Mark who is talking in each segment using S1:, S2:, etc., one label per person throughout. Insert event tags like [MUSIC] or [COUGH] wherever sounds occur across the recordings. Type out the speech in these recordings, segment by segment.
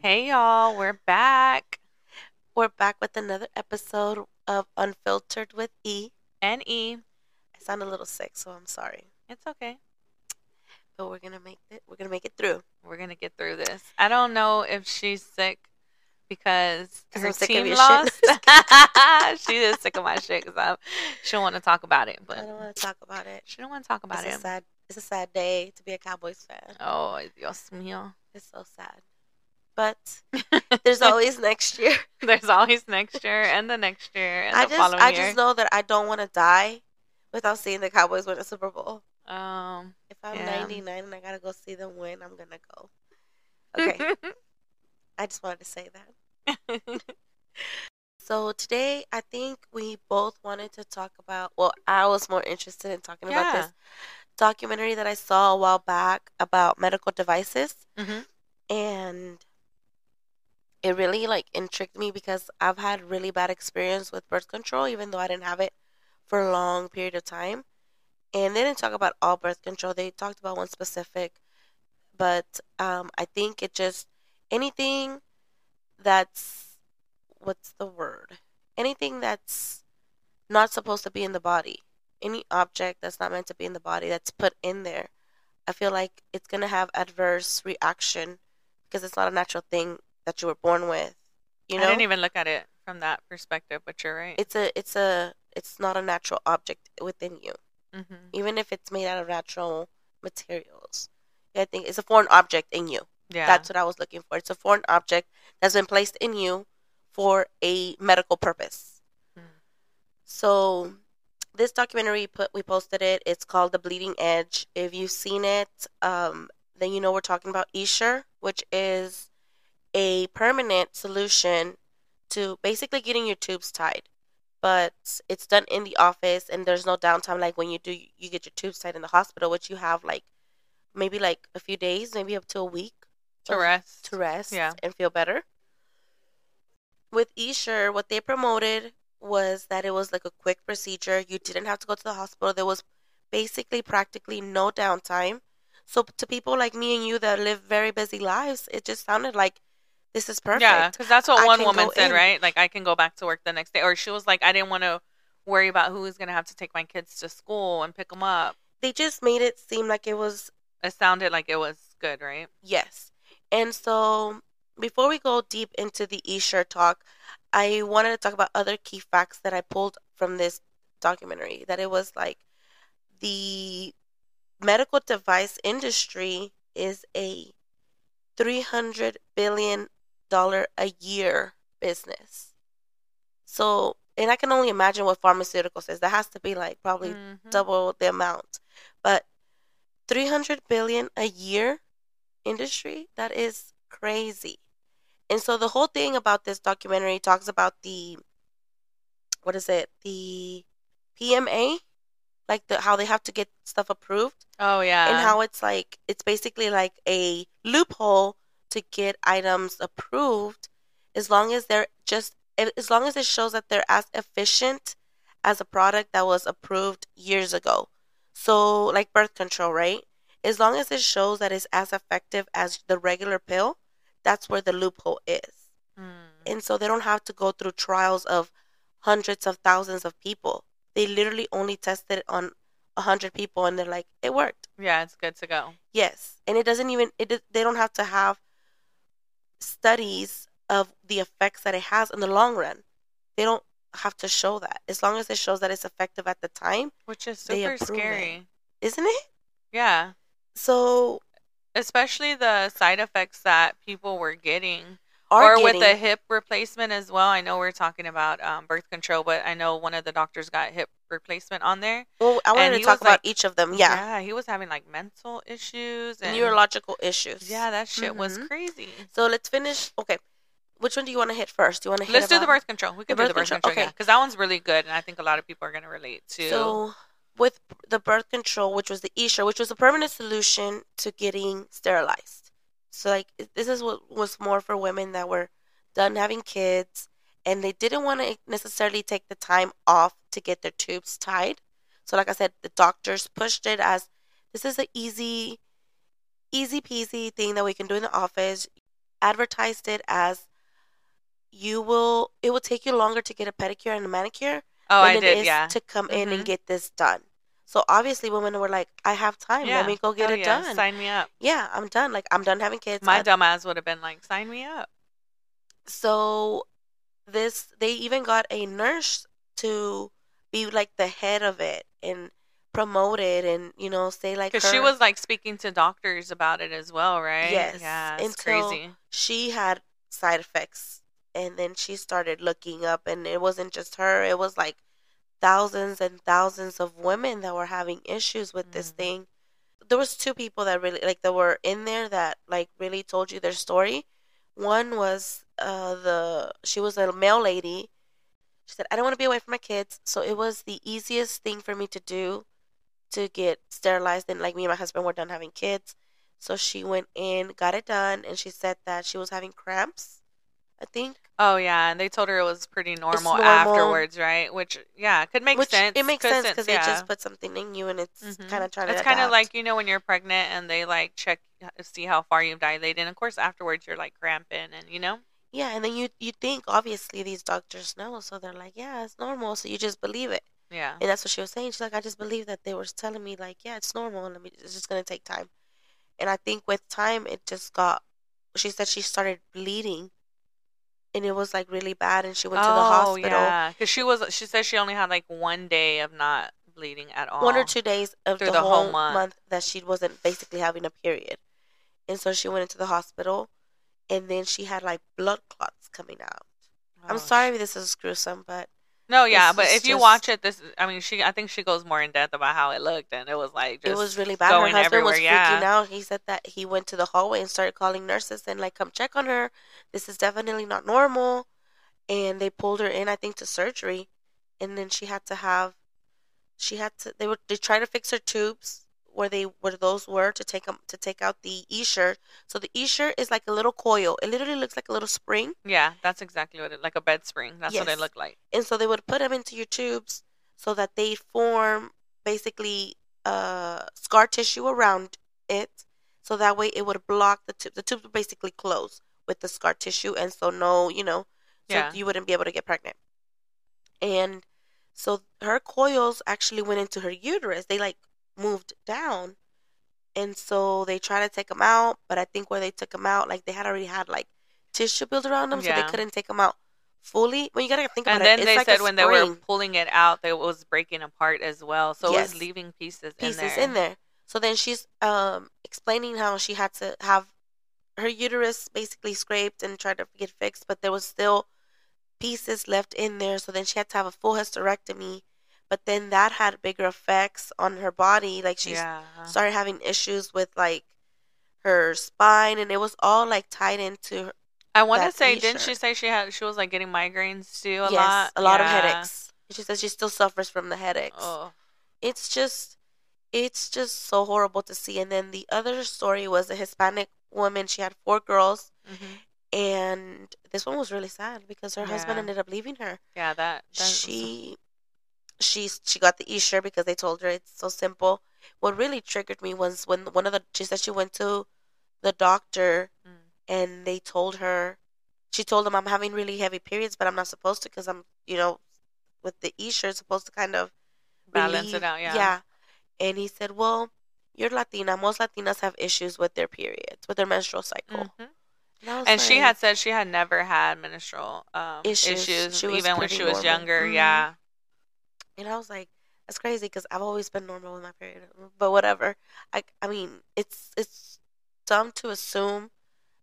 S1: Hey y'all, we're back.
S2: We're back with another episode of Unfiltered with E.
S1: And E.
S2: I sound a little sick, so I'm sorry,
S1: It's okay.
S2: but we're gonna make it. We're gonna make it through.
S1: We're gonna get through this. I don't know if she's sick because
S2: 'Cause
S1: her
S2: I'm sick of
S1: team lost.
S2: shit. [LAUGHS] [LAUGHS]
S1: she is sick of my shit because she don't want to talk about it. But I
S2: don't want to talk about it.
S1: she don't want to talk about
S2: it's a
S1: it.
S2: sad. It's a sad day to be a Cowboys fan.
S1: Oh, Dios mío.
S2: It's so sad. But [LAUGHS] there's always next year.
S1: There's always next year and the next year and
S2: I
S1: the
S2: just,
S1: following
S2: I
S1: year.
S2: just know that I don't want to die without seeing the Cowboys win a Super Bowl.
S1: um,
S2: If I'm
S1: Yeah.
S2: 99 and I gotta go see them win, I'm gonna go. Okay, I just wanted to say that. [LAUGHS] So today, I think we both wanted to talk about. Well, I was more interested in talking about this documentary that I saw a while back about medical devices,
S1: Mhm.
S2: and it really like intrigued me because I've had really bad experience with birth control, even though I didn't have it for a long period of time. And they didn't talk about all birth control; they talked about one specific. But um, I think it just anything that's what's the word? Anything that's not supposed to be in the body. Any object that's not meant to be in the body that's put in there. I feel like it's going to have adverse reaction because it's not a natural thing that you were born with. You know?
S1: I didn't even look at it from that perspective, but you're right.
S2: it's a it's a it's not a natural object within you.
S1: hmm
S2: Even if it's made out of natural materials. I think it's a foreign object in you.
S1: Yeah.
S2: That's what I was looking for. It's a foreign object that's been placed in you for a medical purpose.
S1: Hmm.
S2: So, this documentary put we posted it. It's called The Bleeding Edge. If you've seen it, um, then you know we're talking about Essure, which is a permanent solution to basically getting your tubes tied. But it's done in the office, and there's no downtime like when you do you get your tubes tied in the hospital, which you have like maybe like a few days, maybe up to a week
S1: to rest.
S2: to rest
S1: Yeah.
S2: and feel better. With Essure, what they promoted was that it was like a quick procedure. You didn't have to go to the hospital. There was basically practically no downtime. So to people like me and you that live very busy lives, it just sounded like this is perfect.
S1: Yeah, because that's what
S2: I
S1: one woman said,
S2: in.
S1: right? Like I can go back to work the next day, or she was like, I didn't want to worry about who was gonna have to take my kids to school and pick them up.
S2: They just made it seem like it was
S1: It sounded like it was good, right?
S2: Yes. And so before we go deep into the Essure talk, I wanted to talk about other key facts that I pulled from this documentary. That it was like the medical device industry is a three hundred billion dollar a year business. So and I can only imagine what pharmaceuticals is. That has to be like probably
S1: Mhm.
S2: double the amount. But 300 billion a year industry, that is crazy. And so the whole thing about this documentary talks about the what is it? The PMA, like the how they have to get stuff approved
S1: Oh yeah.
S2: and how it's like it's basically like a loophole to get items approved as long as they're just as long as it shows that they're as efficient as a product that was approved years ago. So like birth control, right? As long as it shows that it's as effective as the regular pill, that's where the loophole is.
S1: Mm.
S2: And so they don't have to go through trials of hundreds of thousands of people. They literally only tested it on a hundred people and they're like, it worked.
S1: Yeah, it's good to go.
S2: Yes, and it doesn't even it. They don't have to have studies of the effects that it has in the long run. They don't have to show that. As long as it shows that it's effective at the time,
S1: Which is super scary.
S2: isn't it?
S1: Yeah.
S2: So
S1: Especially the side effects that people were getting. or with the hip replacement as well. I know we're talking about um, birth control, but I know one of the doctors got hip replacement on there.
S2: well, I wanted to talk about
S1: like-
S2: each of them. Yeah,
S1: he was having like mental issues and
S2: neurological issues.
S1: Yeah, that shit was
S2: Mhm.
S1: crazy.
S2: So let's finish. Okay, which one do you want to hit first? Do you want to hit?
S1: Let's do the birth control. We can do the
S2: birth control,
S1: control,
S2: okay.
S1: yeah, because that one's really good, and I think a lot of people are gonna relate to.
S2: So, with the birth control, which was the Essure, which was a permanent solution to getting sterilized. So, like, this is what was more for women that were done having kids and they didn't want to necessarily take the time off to get their tubes tied. So, like I said, the doctors pushed it as this is an easy, easy peasy thing that we can do in the office. Advertised it as you will, it will take you longer to get a pedicure and a manicure
S1: Oh,
S2: than
S1: I
S2: it
S1: did.
S2: is
S1: Yeah.
S2: to come in and
S1: Mhm.
S2: get this done. So obviously, women were like, "I have time.
S1: Yeah.
S2: Let me go get
S1: Hell
S2: it
S1: yeah.
S2: done."
S1: Sign me up.
S2: yeah, I'm done. Like I'm done having kids.
S1: My
S2: I-
S1: dumb ass would have been like, sign me up.
S2: so this they even got a nurse to be like the head of it and promote it and you know say like
S1: Because she was like speaking to doctors about it as well, right?
S2: Yes,
S1: Yeah, it's crazy.
S2: she had side effects and then she started looking up and it wasn't just her it was like thousands and thousands of women that were having issues with this
S1: Mhm.
S2: thing. There was two people that really like that were in there that like really told you their story. One was uh the she was a mail lady. She said i don't want to be away from my kids. So it was the easiest thing for me to do to get sterilized and like me and my husband were done having kids. So she went in got it done and she said that she was having cramps i think
S1: Oh yeah, and they told her it was pretty normal,
S2: normal.
S1: afterwards, right? Which yeah, could make
S2: which
S1: sense.
S2: it makes
S1: Could
S2: sense because
S1: yeah.
S2: they just put something in you and it's
S1: Mhm.
S2: kind of trying to
S1: It's kind of like you know when you're pregnant and they like check see how far you've dilated, and of course afterwards you're like cramping, and you know.
S2: yeah and then you you think obviously these doctors know so they're like yeah it's normal so you just believe it
S1: Yeah.
S2: And that's what she was saying. She's like, I just believe that they were telling me, like, yeah, it's normal, and let me, it's just gonna take time. And I think with time, it just got. She said she started bleeding, and it was like really bad, and she went to the
S1: oh
S2: hospital.
S1: yeah, because she was. She said she only had like one day of not bleeding at all.
S2: One or two days of
S1: Through
S2: the,
S1: the whole
S2: whole
S1: month.
S2: month. that she wasn't basically having a period, and so she went into the hospital, and then she had like blood clots coming out. I'm
S1: Oh,
S2: sorry if this is gruesome, but
S1: No, yeah, but if you watch it, this I mean, she I think she goes more in depth about how it looked, and it was like just
S2: it was really bad. Her husband was
S1: everywhere,
S2: freaking out. He said that he went to the hallway and started calling nurses and like, come check on her. This is definitely not normal. And they pulled her in, I think, to surgery, and then she had to have, she had to. They were they tried to fix her tubes where they where those were to take them to take out the e shirt. So the e shirt is like a little coil. It literally looks like a little spring.
S1: Yeah, that's exactly what it like a bed spring. That's what it looked like.
S2: and so they would put them into your tubes so that they form basically uh, scar tissue around it so that way it would block the tube the tubes would basically close with the scar tissue and so no you know so
S1: Yeah.
S2: you wouldn't be able to get pregnant and so her coils actually went into her uterus they like moved down and so they tried to take them out but i think where they took them out like they had already had like tissue built around them so they couldn't take them out fully well you gotta think about it,
S1: And then they
S2: like
S1: said when they were pulling it out, it was breaking apart as well. So it was leaving pieces,
S2: pieces
S1: in there.
S2: in there. So then she's um explaining how she had to have her uterus basically scraped and tried to get fixed, but there was still pieces left in there. So then she had to have a full hysterectomy. But then that had bigger effects on her body. Like she
S1: yeah.
S2: started having issues with like her spine, and it was all like tied into her,
S1: I want to say, didn't she say she had she was like getting migraines too a
S2: yes,
S1: lot?
S2: a lot of headaches. She says she still suffers from the headaches.
S1: Oh,
S2: it's just it's just so horrible to see and then the other story was a hispanic woman she had four girls
S1: hmm
S2: and this one was really sad because her husband ended up leaving her
S1: yeah. That
S2: she she she got the Essure because they told her it's so simple what really triggered me was when one of the she said she went to the doctor
S1: Mm.
S2: and they told her she told them i'm having really heavy periods but i'm not supposed to because i'm you know with the Essure supposed to kind of
S1: balance
S2: relieve-
S1: it out. Yeah.
S2: Yeah. And he said, Well, you're Latina. Most Latinas have issues with their periods, with their menstrual cycle.
S1: Mhm.
S2: And,
S1: And she had said she had never had menstrual um,
S2: Issues.
S1: issues, even when she was
S2: normal.
S1: younger.
S2: Mhm.
S1: Yeah.
S2: And I was like, That's crazy because I've always been normal with my period. But whatever. I I mean, it's it's dumb to assume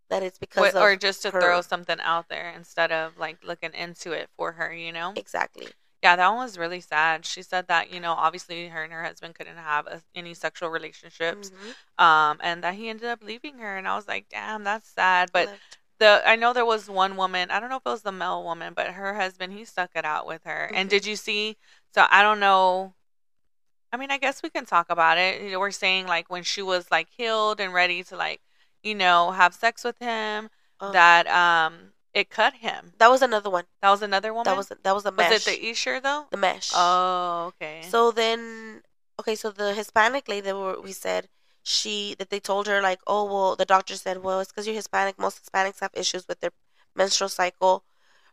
S2: that it's because of
S1: or just to
S2: her.
S1: throw something out there instead of like looking into it for her, you know?
S2: exactly.
S1: Yeah, that one was really sad. She said that, you know, obviously her and her husband couldn't have a, any sexual relationships.
S2: Mhm.
S1: Um, and that he ended up leaving her. And I was like, damn, that's sad. But
S2: Left.
S1: The I know there was one woman, I don't know if it was the mail woman, but her husband, he stuck it out with her. And
S2: Mhm.
S1: did you see? So I don't know. I mean, I guess we can talk about it. You know, we're saying like when she was like healed and ready to like, you know, have sex with him,
S2: Oh.
S1: that um it cut him.
S2: That was another one.
S1: That was another woman.
S2: That was that was a mesh.
S1: Was it the Essure though?
S2: the mesh.
S1: Oh, okay.
S2: So then, okay, so the Hispanic lady that we said she that they told her like, oh well, the doctor said, well, it's because you're Hispanic. Most Hispanics have issues with their menstrual cycle.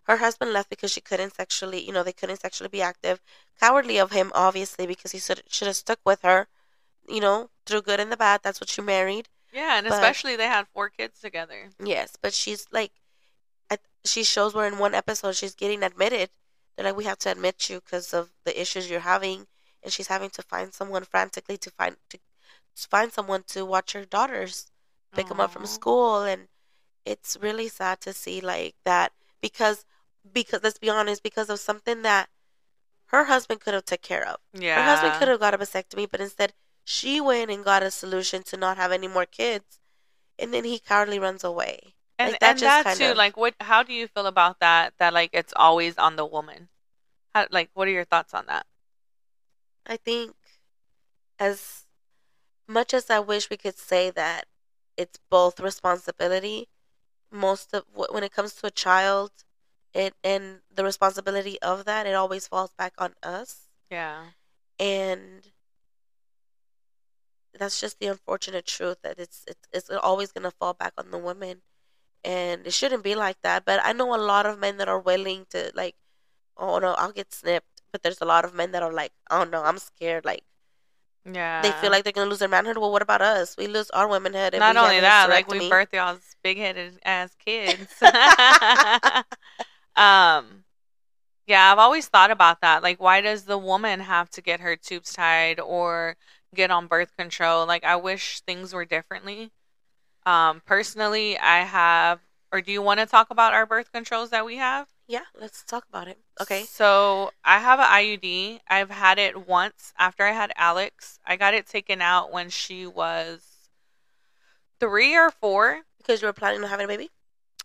S2: Her husband left because she couldn't sexually, you know, they couldn't sexually be active. Cowardly of him, obviously, because he should should have stuck with her, you know, through good and the bad. That's what she married.
S1: yeah, and
S2: but-
S1: especially they had four kids together.
S2: Yes, but she's like, she shows where in one episode she's getting admitted. They're like, we have to admit you because of the issues you're having, and she's having to find someone frantically to find to find someone to watch her daughters, pick them up from school, and it's really sad to see like that because because let's be honest, because of something that her husband could have took care of.
S1: Yeah.
S2: Her husband could have got a vasectomy, but instead she went and got a solution to not have any more kids, and then he cowardly runs away.
S1: and,
S2: like, that
S1: and
S2: just
S1: that too.
S2: of-
S1: Like, what? How do you feel about that? That like it's always on the woman. How, like, what are your thoughts on that?
S2: I think as much as I wish we could say that it's both responsibility, most of wh- when it comes to a child, it and the responsibility of that, it always falls back on us,
S1: Yeah.
S2: and that's just the unfortunate truth that it's it's, it's always gonna fall back on the women, and it shouldn't be like that. But I know a lot of men that are willing to like, oh no, I'll get snipped. But there's a lot of men that are like, oh no, I'm scared. Like
S1: Yeah.
S2: they feel like they're gonna lose their manhood. Well, what about us? We lose our womanhood.
S1: Not only that, like we birth y'all's big headed ass kids. [LAUGHS] [LAUGHS] um, yeah, I've always thought about that. Like, why does the woman have to get her tubes tied or get on birth control? Like, I wish things were differently. Um, personally, I have. Or do you want to talk about our birth controls that we have?
S2: Yeah, let's talk about it. Okay.
S1: So I have an IUD. I've had it once after I had Alex. I got it taken out when she was three or four.
S2: Because you were planning on having a baby?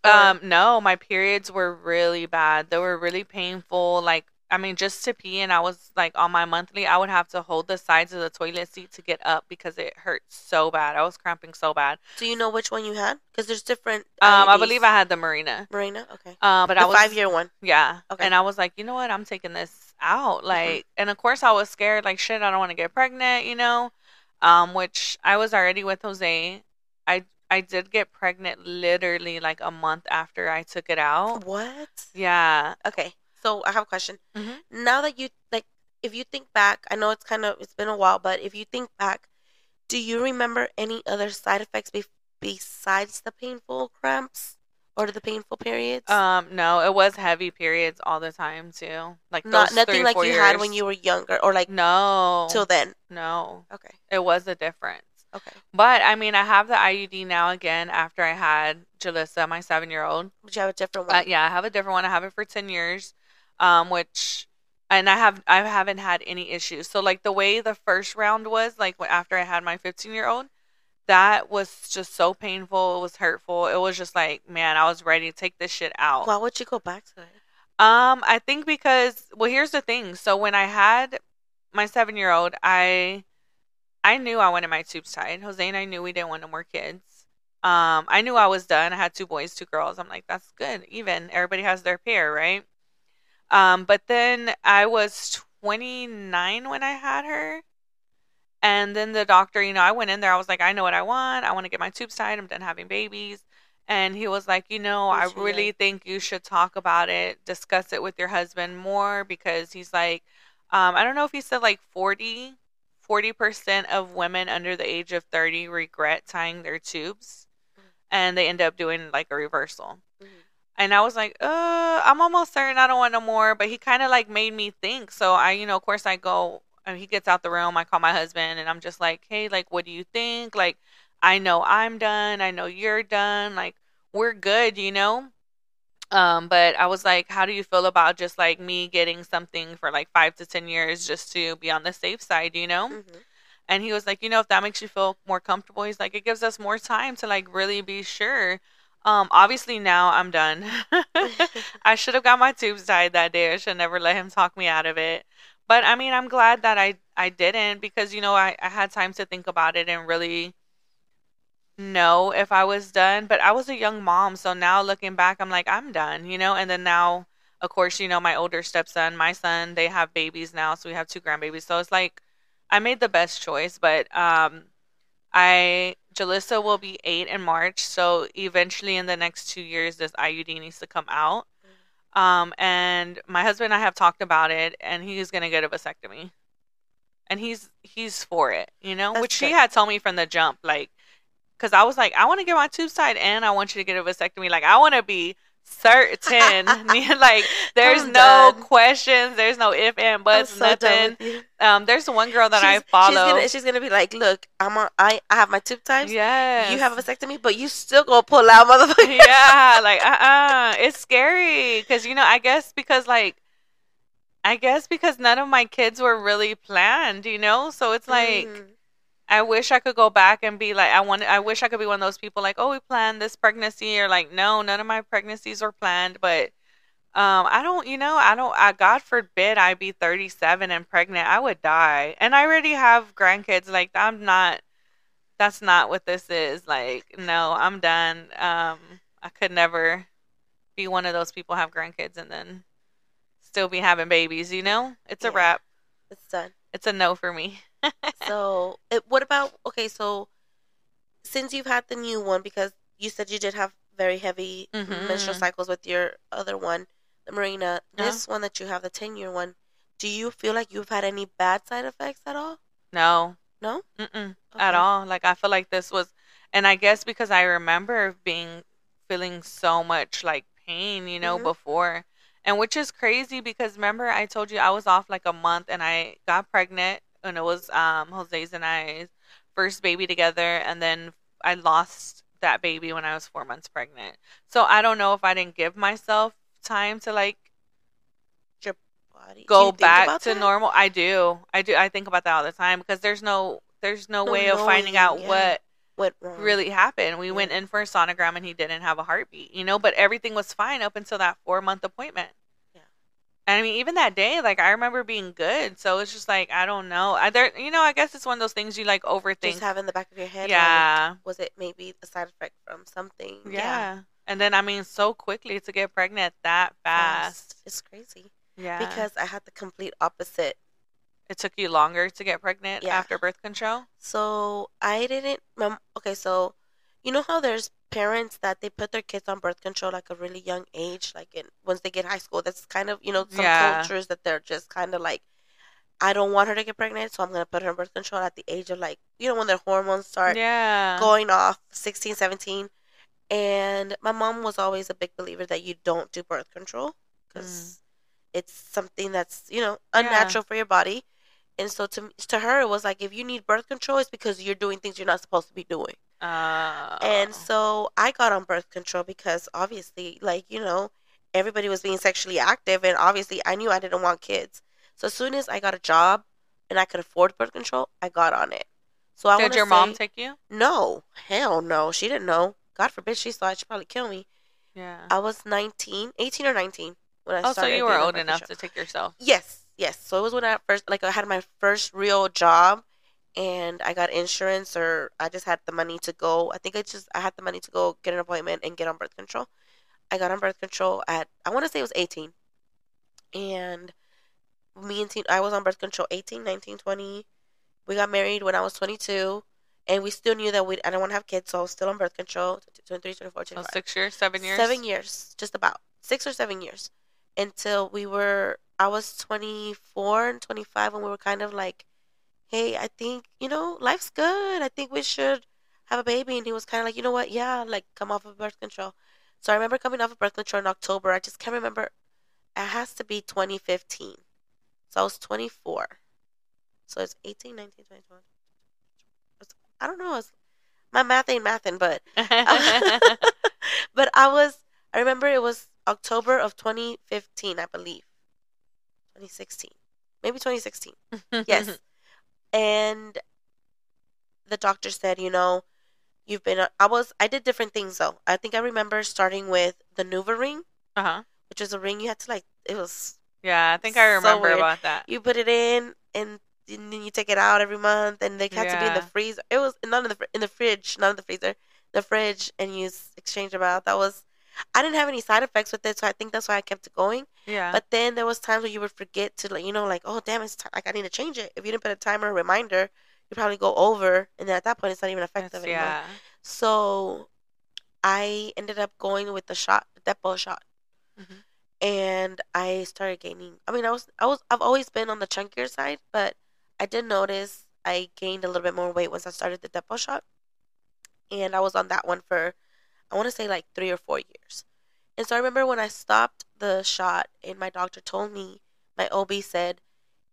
S2: Or-
S1: Um, no, my periods were really bad. They were really painful. Like, I mean, just to pee, and I was like on my monthly, I would have to hold the sides of the toilet seat to get up because it hurt so bad. I was cramping so bad.
S2: Do you know which one you had? Because there's different.
S1: Um, I believe I had the Mirena.
S2: Mirena. Okay.
S1: Uh, but
S2: the
S1: I was
S2: five year one.
S1: Yeah.
S2: Okay.
S1: And I was like, you know what? I'm taking this out. Like, and of course I was scared, like, shit, I don't want to get pregnant, you know? Um, which I was already with Jose. I I did get pregnant literally like a month after I took it out.
S2: What?
S1: Yeah.
S2: Okay. So I have a question.
S1: Mhm.
S2: Now that you like, if you think back, I know it's kind of it's been a while, but if you think back, do you remember any other side effects be- besides the painful cramps or the painful periods?
S1: Um, no, it was heavy periods all the time too. Like
S2: Not nothing
S1: three,
S2: like you had when you were younger, or like
S1: No.
S2: till then.
S1: no.
S2: Okay.
S1: It was a difference.
S2: Okay.
S1: But I mean, I have the IUD now again after I had Jalissa, my seven year old.
S2: But you have a different one.
S1: Uh, yeah, I have a different one. I have it for ten years, um, which, and I have I haven't had any issues. So like the way the first round was, like after I had my fifteen year old, that was just so painful. It was hurtful. It was just like, man, I was ready to take this shit out.
S2: Why would you go back to it?
S1: Um, I think because well, here's the thing. So when I had my seven year old, I I knew I wanted my tubes tied. Jose and I knew we didn't want no more kids. Um, I knew I was done. I had two boys, two girls. I'm like, that's good. Even everybody has their pair, right? Um, but then I was 29 when I had her. And then the doctor, you know, I went in there. I was like, I know what I want. I want to get my tubes tied. I'm done having babies. And he was like, you know, I really think you should talk about it, discuss it with your husband more because he's like, um, I don't know if he said like 40, 40% of women under the age of 30 regret tying their tubes and they end up doing like a reversal. And I was like, uh, I'm almost certain I don't want no more. But he kind of like made me think. So I, you know, of course I go, and he gets out the room. I call my husband and I'm just like, hey, like, what do you think? Like, I know I'm done. I know you're done. Like, we're good, you know? Um, but I was like, how do you feel about just like me getting something for like five to 10 years just to be on the safe side, you know?
S2: Mhm.
S1: And he was like, you know, if that makes you feel more comfortable, he's like, it gives us more time to like really be sure. Um, obviously now I'm done. [LAUGHS] I should have got my tubes tied that day. I should never let him talk me out of it. But I mean, I'm glad that I I didn't because you know I I had time to think about it and really know if I was done, but I was a young mom, so now looking back, I'm like, I'm done, you know. And then now, of course, you know, my older stepson, my son, they have babies now, so we have two grandbabies. So it's like I made the best choice, but um, I Jalissa will be eight in March, so eventually in the next two years, this IUD needs to come out. Um, and my husband and I have talked about it, and he's gonna get a vasectomy, and he's he's for it, you know,
S2: That's
S1: which
S2: good.
S1: he had told me from the jump, like, because I was like, I want to get my tubes tied, and I want you to get a vasectomy, like, I want to be certain, [LAUGHS] like, there's
S2: I'm
S1: no
S2: done.
S1: questions, there's no if and buts,
S2: so
S1: nothing. Um, there's one girl that I follow.
S2: She's gonna, she's gonna be like, look, I'm on, I I have my tube types.
S1: Yeah,
S2: You have a vasectomy, but you still gonna pull out, motherfucker.
S1: yeah, like uh uh It's scary because you know, I guess because like I guess because none of my kids were really planned, you know? So it's like
S2: Mhm.
S1: I wish I could go back and be like I want I wish I could be one of those people like, "Oh, we planned this pregnancy," or like, "No, none of my pregnancies were planned," but um I don't, you know, I don't I God forbid I be 37 and pregnant. I would die. And I already have grandkids like I'm not that's not what this is. Like, no, I'm done. Um I could never be one of those people have grandkids and then still be having babies, you know? It's a wrap.
S2: it's done.
S1: It's a no for me.
S2: So, it, what about okay? So, since you've had the new one, because you said you did have very heavy
S1: Mhm.
S2: menstrual cycles with your other one, the Mirena,
S1: Uh-huh.
S2: this one that you have, the ten year one, do you feel like you've had any bad side effects at all?
S1: No.
S2: No. Okay.
S1: at all. Like I feel like this was, and I guess because I remember being feeling so much like pain, you know,
S2: Mhm.
S1: before, and which is crazy because remember I told you I was off like a month and I got pregnant and it was um Jose's and I's first baby together, and then I lost that baby when I was four months pregnant. So I don't know if I didn't give myself time to like. Go back to
S2: that?
S1: normal. I do. I do. I think about that all the time because there's no there's no,
S2: No
S1: way of finding out
S2: yeah.
S1: what
S2: Went wrong.
S1: really happened. We
S2: Yeah.
S1: went in for a sonogram and he didn't have a heartbeat, you know, but everything was fine up until that 4 month appointment.
S2: Yeah.
S1: And I mean, even that day, like I remember being good. So it's just like I don't know. I there, you know, I guess it's one of those things you like overthink.
S2: Just have in the back of your head. like,
S1: yeah.
S2: was it maybe a side effect from something?
S1: yeah. And then I mean, so quickly to get pregnant that fast.
S2: It's crazy
S1: Yeah.
S2: because I had the complete opposite.
S1: it took you longer to get pregnant
S2: Yeah.
S1: after birth control.
S2: So I didn't. Okay, so you know how there's parents that they put their kids on birth control like a really young age, like in once they get high school. That's kind of you know some
S1: Yeah.
S2: cultures that they're just kind of like, I don't want her to get pregnant, so I'm gonna put her on birth control at the age of like you know when their hormones start
S1: yeah.
S2: going off 16 17 and my mom was always a big believer that you don't do birth control because mm. it's something that's you know
S1: Yeah.
S2: unnatural for your body and so to to her it was like if you need birth control it's because you're doing things you're not supposed to be doing
S1: Uh,
S2: and so i got on birth control because obviously like you know everybody was being sexually active and obviously i knew i didn't want kids so as soon as i got a job and i could afford birth control i got on it so i
S1: did your mom take you?
S2: no, hell no. She didn't know. God forbid she thought she'd probably kill me.
S1: Yeah.
S2: I was 19, 18 or 19 when I
S1: Oh, so you were old enough
S2: control.
S1: to take yourself.
S2: Yes, yes. So it was when I first, like, I had my first real job, and I got insurance, or I just had the money to go. I think I just I had the money to go get an appointment and get on birth control. I got on birth control at I want to say it was 18, and me and Teen, I was on birth control 18, 19, 20. We got married when I was 22, and we still knew that we I didn't want to have kids, so I was still on birth control. 23, 24,
S1: So
S2: 25.
S1: six years, seven years.
S2: Seven years, just about six or seven years, until we were. I was twenty four and twenty five when we were kind of like, "Hey, I think you know life's good. I think we should have a baby." And he was kind of like, "You know what? Yeah, like come off of birth control." So I remember coming off of birth control in October. I just can't remember. It has to be twenty fifteen. So I was twenty four. So it's 18, 19, 20, 21. I don't know. It's, my math ain't mathin', but [LAUGHS] [LAUGHS] but I was I remember it was October of 2015, I believe. 2016. Maybe 2016. Yes. [LAUGHS] and the doctor said, you know, you've been I was I did different things though. I think I remember starting with the NuvaRing,
S1: uh huh.
S2: which is a ring you had to like it was
S1: Yeah, I think I remember
S2: weird.
S1: about that.
S2: you put it in and and then you take it out every month and they had to be in the freezer. It was none in the in the fridge, none in the freezer. the fridge and you exchange about. That was I didn't have any side effects with it, so I think that's why I kept it going.
S1: Yeah.
S2: But then there was times where you would forget to like you know like oh damn it's time like I need to change it. If you didn't put a timer or reminder, you probably go over, and then at that point it's not even effective anymore.
S1: yeah.
S2: So I ended up going with the shot, the Depo shot.
S1: Mhm.
S2: And I started gaining. I mean, I was, I was, I've always been on the chunkier side, but I did notice I gained a little bit more weight once I started the Depo shot. And I was on that one for, I want to say like three or four years. And so I remember when I stopped the shot, and my doctor told me, my OB said,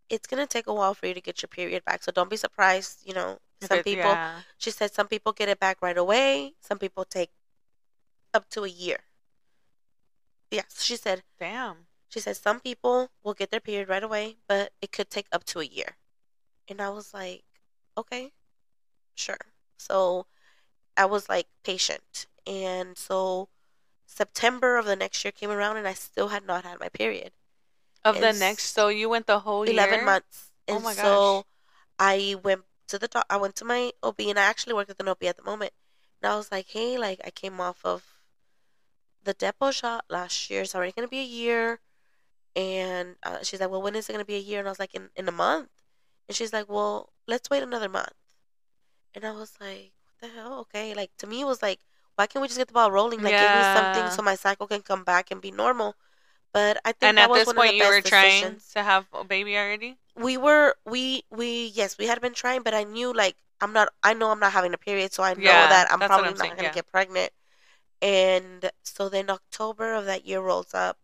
S2: it's gonna take a while for you to get your period back. So don't be surprised. You know, some people
S1: Yeah.
S2: she said some people get it back right away. Some people take up to a year. Yes, she said.
S1: Damn.
S2: She said some people will get their period right away, but it could take up to a year. And I was like, okay, sure. So I was like patient. And so September of the next year came around and I still had not had my period.
S1: Of the next, so you went the whole
S2: 11
S1: year?
S2: months.
S1: Oh
S2: And
S1: my
S2: so
S1: gosh.
S2: I went to the doc- I went to my OB and I actually worked with an OB at the moment. And I was like, hey, like I came off of the Depo shot last year. It's already gonna be a year. And uh, she's like, well, when is it gonna be a year? And I was like, in in a month. And she's like, well, let's wait another month. And I was like, what the hell? Okay, like to me it was like, why can't we just get the ball rolling? Like give me something so my cycle can come back and be normal. But I think
S1: And
S2: that
S1: at
S2: was
S1: this
S2: one
S1: point,
S2: of the
S1: you were trying
S2: decisions
S1: to have a baby already?
S2: we were we we yes we had been trying but i knew like i'm not i know i'm not having a period so i know
S1: Yeah,
S2: that i'm probably
S1: I'm
S2: not
S1: saying,
S2: gonna
S1: yeah.
S2: get pregnant and so then october of that year rolls up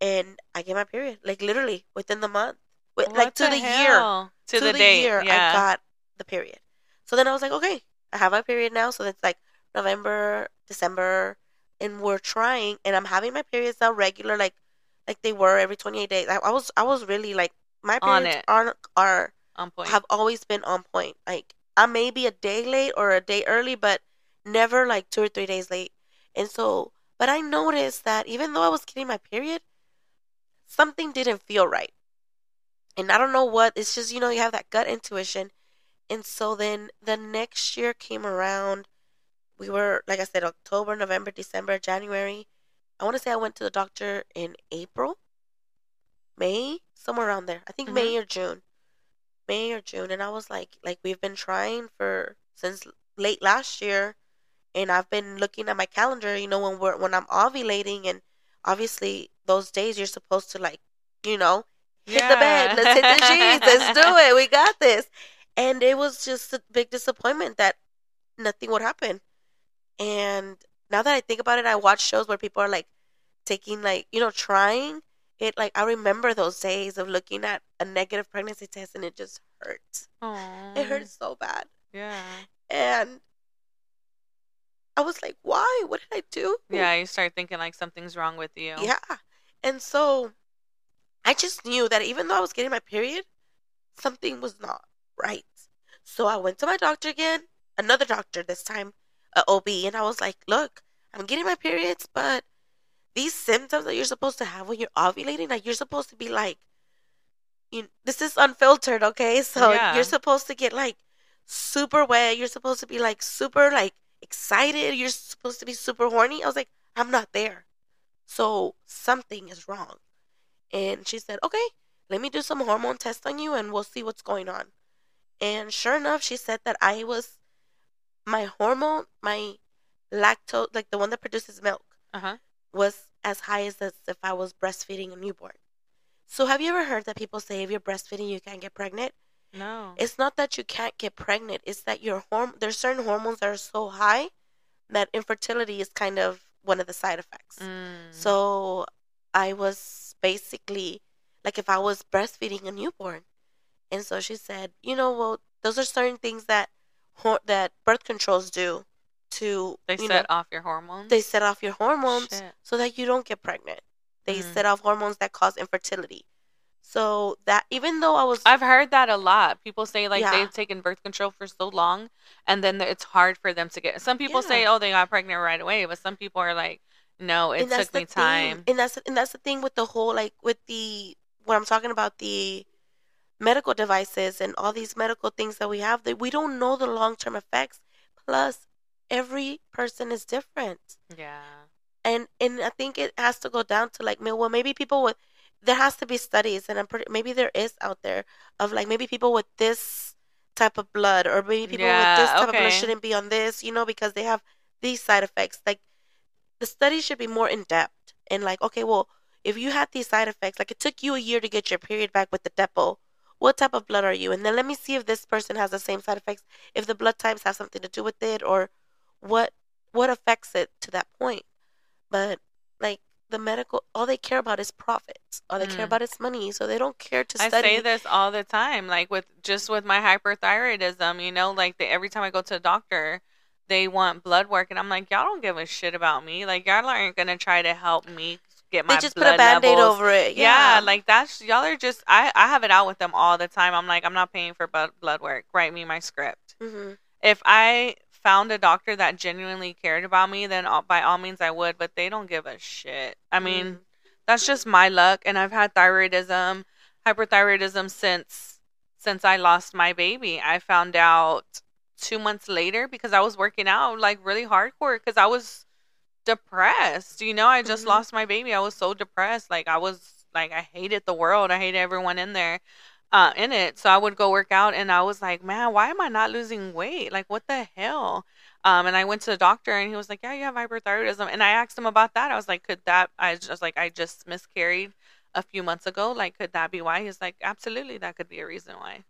S2: and i get my period like literally within the month with, like to the, year
S1: hell? To, the, date.
S2: year
S1: yeah.
S2: i got the period so then i was like okay i have my period now so that's like november december and we're trying and i'm having my periods now regular like like they were every 28 days i, I was i was really like my periods are are
S1: on point.
S2: have always been on point. Like I may be a day late or a day early, but never like two or three days late. And so, but I noticed that even though I was getting my period, something didn't feel right. And I don't know what. It's just you know you have that gut intuition. And so then the next year came around. We were like I said, October, November, December, January. I want to say I went to the doctor in April, May, somewhere around there. I think
S1: Mhm.
S2: May or June. May or June, and I was like, like we've been trying for since late last year, and I've been looking at my calendar. You know, when we're when I'm ovulating, and obviously those days you're supposed to like, you know, hit the bed, let's hit the sheets, let's do it, we got this. And it was just a big disappointment that nothing would happen. And now that I think about it, I watch shows where people are like taking like you know trying it. Like I remember those days of looking at a negative pregnancy test, and it just hurts. It hurts so bad,
S1: Yeah.
S2: and I was like, "Why? What did I do?"
S1: Yeah, you start thinking like something's wrong with you.
S2: Yeah. And so I just knew that even though I was getting my period, something was not right. So I went to my doctor again, another doctor this time, a OB, and I was like, look, I'm getting my periods, but these symptoms that you're supposed to have when you're ovulating, like you're supposed to be like, you this is unfiltered, okay? [LAUGHS] So
S1: Yeah.
S2: you're supposed to get like super wet. You're supposed to be like super like excited. You're supposed to be super horny. I was like, I'm not there. So something is wrong. And she said, okay, let me do some hormone tests on you and we'll see what's going on. And sure enough, she said that I was, my hormone, my lactose, like the one that produces milk,
S1: Uh huh.
S2: was as high as this if I was breastfeeding a newborn. So have you ever heard that people say if you're breastfeeding you can't get pregnant?
S1: No.
S2: It's not that you can't get pregnant. It's that your horm there's certain hormones that are so high that infertility is kind of one of the side effects.
S1: Mm.
S2: So I was basically like if I was breastfeeding a newborn, and so she said, you know, well, those are certain things that that birth controls do to
S1: they set
S2: know,
S1: off your hormones.
S2: they set off your hormones
S1: Shit.
S2: so that you don't get pregnant. They
S1: Mm.
S2: set off hormones that cause infertility. So that even though I was
S1: I've heard that a lot. People say like
S2: Yeah.
S1: they've taken birth control for so long, and then it's hard for them to get. Some people say, "Oh, they got pregnant right away," but some people are like, "No, it took me time."
S2: Thing. And that's and that's the thing with the whole like with the when I'm talking about the medical devices and all these medical things that we have that we don't know the long term effects. Plus, every person is different.
S1: Yeah.
S2: and and I think it has to go down to like well maybe people with there has to be studies and I'm pretty maybe there is out there of like maybe people with this type of blood or maybe people with this
S1: Yeah,
S2: type of blood shouldn't be on this you know because they have these side effects like the study should be more in depth and like okay well if you had these side effects like it took you a year to get your period back with the Depo what type of blood are you and then let me see if this person has the same side effects if the blood types have something to do with it or what what affects it to that point but like the medical all they care about is profits all they care
S1: Mm.
S2: about is money so they don't care to study.
S1: I say this all the time, like with just with my hyperthyroidism, you know, like they, every time I go to a doctor, they want blood work, and I'm like, y'all don't give a shit about me. Like y'all aren't gonna try to help me get my
S2: they just put a band-aid over it
S1: Yeah.
S2: yeah,
S1: like that's y'all are just. I I have it out with them all the time. I'm like, I'm not paying for blood blood work. Write me my script.
S2: hmm
S1: If I found a doctor that genuinely cared about me, then all, by all means I would. But they don't give a shit. I mean
S2: Mm.
S1: that's just my luck and i've had thyroidism hyperthyroidism since since i lost my baby i found out two months later because i was working out like really hardcore because i was depressed you know i just
S2: Mhm.
S1: lost my baby i was so depressed like i was like i hated the world i hated everyone in there uh in it so i would go work out and i was like man why am i not losing weight like what the hell um, and I went to the doctor and he was like, Yeah, you have hyperthyroidism. And I asked him about that. I was like, Could that, I was just like, I just miscarried a few months ago. Like, could that be why? He's like, Absolutely, that could be a reason why.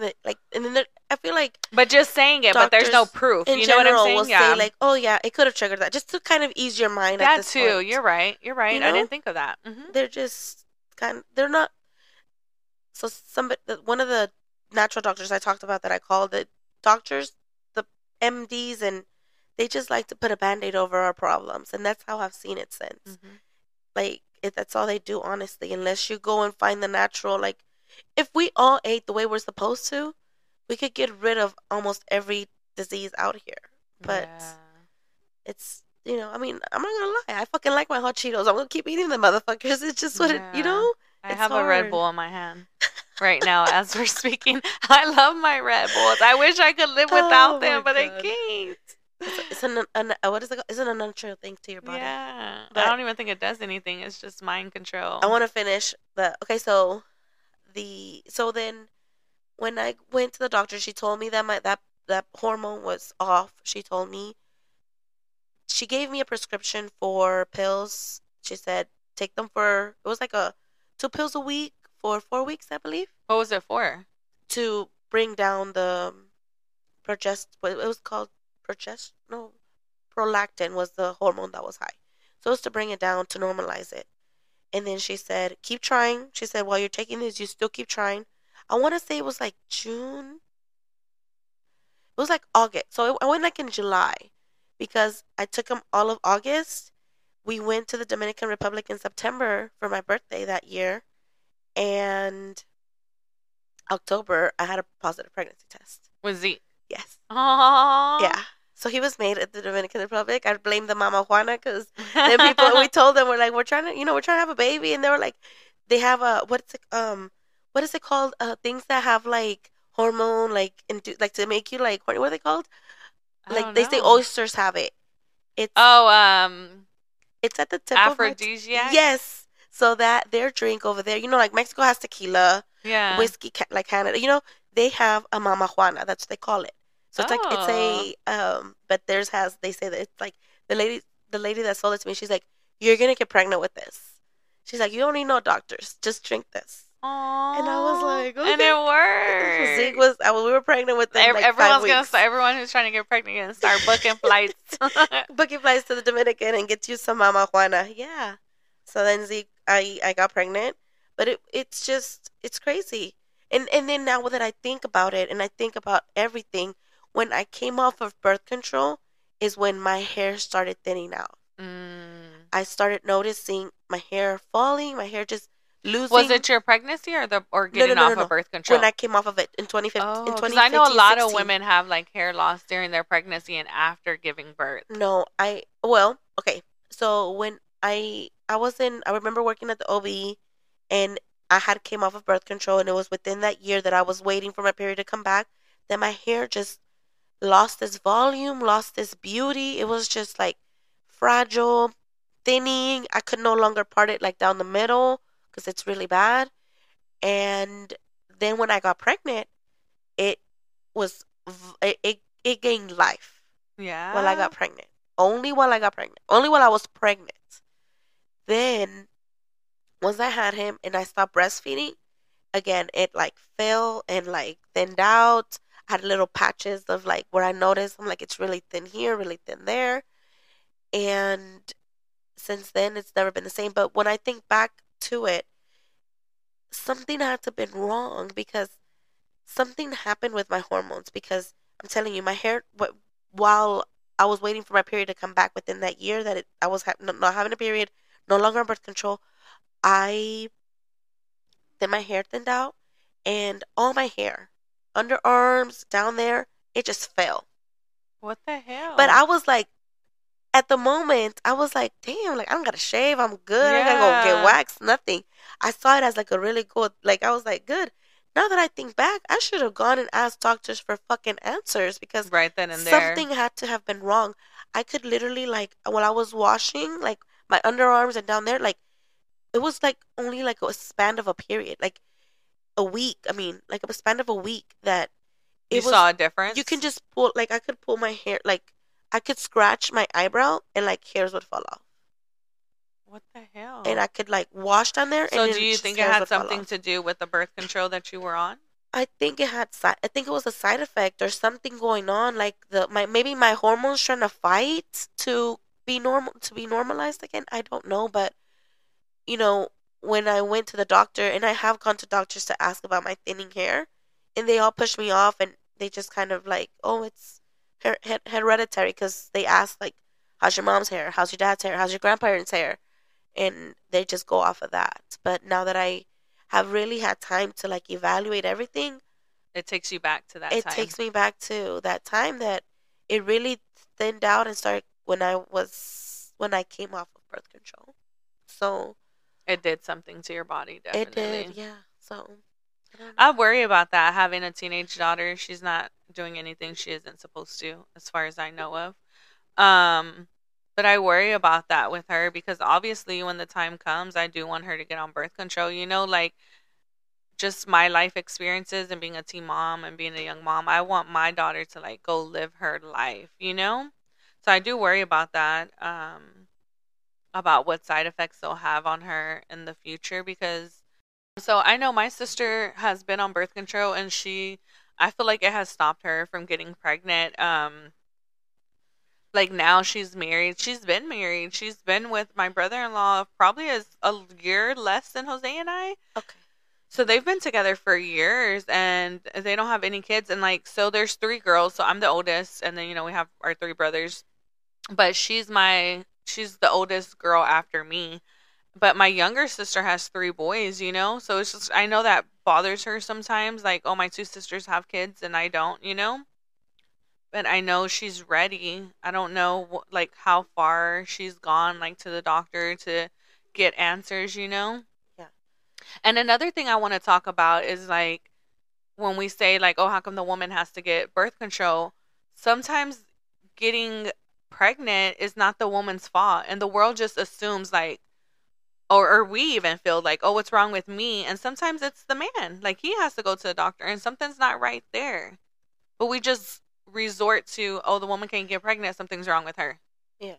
S2: Like- like and then there, i feel like
S1: But just saying it, but there's no proof.
S2: in
S1: You know what I'm saying?
S2: will
S1: Yeah.
S2: say like oh yeah it could have triggered that just to kind of ease your mind at
S1: that too.
S2: point.
S1: You're right. You're right.
S2: You
S1: I didn't think of that. hmm
S2: they're just kind of, they're not so somebody one of the natural doctors i talked about that i called the doctors the mds and they just like to put a band-aid over our problems and that's how i've seen it since
S1: hmm
S2: like it, that's all they do honestly unless you go and find the natural like if we all ate the way we're supposed to we could get rid of almost every disease out here but
S1: Yeah.
S2: it's you know i mean i'm not gonna lie i fucking like my hot cheetos i'm gonna keep eating them motherfuckers [LAUGHS] it's just what it you
S1: Yeah.
S2: know
S1: I have a Red
S2: hard.
S1: Bull in my hand right now as we're [LAUGHS] speaking. [LAUGHS] I love my Red Bulls. I wish I could live without
S2: Oh
S1: them, but I can't.
S2: it's, it's an, an uh, what is it called? It's an unnatural thing to your body
S1: Yeah.
S2: But-
S1: I don't even think it does anything. It's just mind control.
S2: I want to finish the okay. So the so then when I went to the doctor, she told me that my that that hormone was off. She told me she gave me a prescription for pills. She said take them for it was like a two pills a week for four weeks, I believe,
S1: what was it for?
S2: to bring down the um, progest. What it was called progest. No, prolactin was the hormone that was high. So it was to bring it down to normalize it. And then she said, keep trying. She said, while you're taking this, you still keep trying. I want to say it was like June. It was like August. So I went like in July because I took them all of August. We went to the Dominican Republic in September for my birthday that year. And October, I had a positive pregnancy test.
S1: Was Zeke?
S2: Yes.
S1: Aww.
S2: Yeah. So he was made at the Dominican Republic. I blame the Mama Juana because then people we [LAUGHS] told them we're like we're trying to you know we're trying to have a baby and they were like they have a what's it um what is it called uh things that have like hormone like into like to make you like what, are they called like they say oysters have it it's
S1: Oh, um,
S2: it's at the tip of
S1: aphrodisiac.
S2: yes so that their drink over there you know like Mexico has tequila
S1: Yeah.
S2: whiskey like Canada you know they have a Mama Juana that's what they call it so it's like it's a um but theirs has they say that it's like the lady the lady that sold it to me she's like you're gonna get pregnant with this. She's like you don't need no doctors. Just drink this.
S1: Aww.
S2: And I was like,
S1: and it [LAUGHS] worked.
S2: Zeke was I, we were pregnant with them like
S1: everyone's gonna start. Everyone who's trying to get pregnant gonna start booking [LAUGHS] flights. [LAUGHS]
S2: booking flights to the Dominican and get you some Mama Juana. Yeah. So then Zeke I I got pregnant. But it it's just it's crazy. And and then now that I think about it and I think about everything when I came off of birth control is when my hair started thinning out
S1: mm.
S2: I started noticing my hair falling, my hair just losing.
S1: Was it your pregnancy or the or
S2: no,
S1: getting
S2: no,
S1: off
S2: no.
S1: of birth control?
S2: when I came off of it in 2015?
S1: oh,
S2: in
S1: 'cause
S2: 2015
S1: I know a lot of women have like hair loss during their pregnancy and after giving birth.
S2: No, I well, okay. So when I I was in, I remember working at the OB, and I had came off of birth control, and it was within that year that I was waiting for my period to come back. That my hair just lost its volume, lost its beauty. It was just like fragile, thinning. I could no longer part it like down the middle because it's really bad. And then when I got pregnant, it was it, it, it gained life.
S1: Yeah.
S2: While I got pregnant. Only while I got pregnant. Only while I was pregnant. Then once I had him and I stopped breastfeeding, again it like fell and like thinned out. Had little patches of like where I noticed I'm like it's really thin here, really thin there. And since then it's never been the same. But when I think back to it, something had to have been wrong because something happened with my hormones because I'm telling you, my hair while I was waiting for my period to come back within that year that it, I was ha- not having a period, no longer on birth control, I then my hair thinned out and all my hair, underarms, down there, it just fell.
S1: What the hell?
S2: But I was like, at the moment, I was like, damn, like I don't gotta shave, I'm good. Yeah. I gotta go get waxed, nothing. I saw it as like a really good, like I was like, good. Now that I think back, I should have gone and asked doctors for fucking answers because
S1: right then and there
S2: something had to have been wrong. I could literally like while I was washing, like my underarms and down there, like it was like only like a span of a period, like a week. I mean, like a span of a week that
S1: it you was, saw a difference.
S2: You can just pull, like I could pull my hair, like I could scratch my eyebrow and like hairs would fall off.
S1: What the hell?
S2: And I could like wash down there.
S1: So do you think it had something to do with the birth control that you were on?
S2: I think it had. side. I think it was a side effect or something going on. Like the my maybe my hormones trying to fight to be normal to be normalized again. I don't know, but you know when I went to the doctor and I have gone to doctors to ask about my thinning hair, and they all pushed me off and they just kind of like, oh, it's her- her- hereditary because they ask like, how's your mom's hair? How's your dad's hair? How's your grandparents' hair? and they just go off of that. But now that I have really had time to like evaluate everything,
S1: it takes you back to that.
S2: It
S1: time.
S2: takes me back to that time that it really thinned out and started when I was when I came off of birth control. So
S1: it did something to your body. Definitely,
S2: it did. Yeah. So
S1: I worry about that. Having a teenage daughter, she's not doing anything she isn't supposed to, as far as I know of. Um, but I worry about that with her because obviously when the time comes, I do want her to get on birth control. You know, like just my life experiences and being a teen mom and being a young mom, I want my daughter to like go live her life, you know? So I do worry about that, um, about what side effects they'll have on her in the future because so I know my sister has been on birth control and she I feel like it has stopped her from getting pregnant. Um like now she's married. She's been married. She's been with my brother-in-law probably as a year less than Jose and I.
S2: Okay.
S1: So they've been together for years and they don't have any kids and like so there's three girls. So I'm the oldest and then you know we have our three brothers. But she's my she's the oldest girl after me. But my younger sister has three boys, you know? So it's just I know that bothers her sometimes like oh my two sisters have kids and I don't, you know? but I know she's ready. I don't know like how far she's gone like to the doctor to get answers, you know?
S2: Yeah.
S1: And another thing I want to talk about is like when we say like oh how come the woman has to get birth control? Sometimes getting pregnant is not the woman's fault and the world just assumes like or, or we even feel like oh what's wrong with me and sometimes it's the man like he has to go to the doctor and something's not right there but we just resort to, oh, the woman can't get pregnant, something's wrong with her.
S2: Yeah.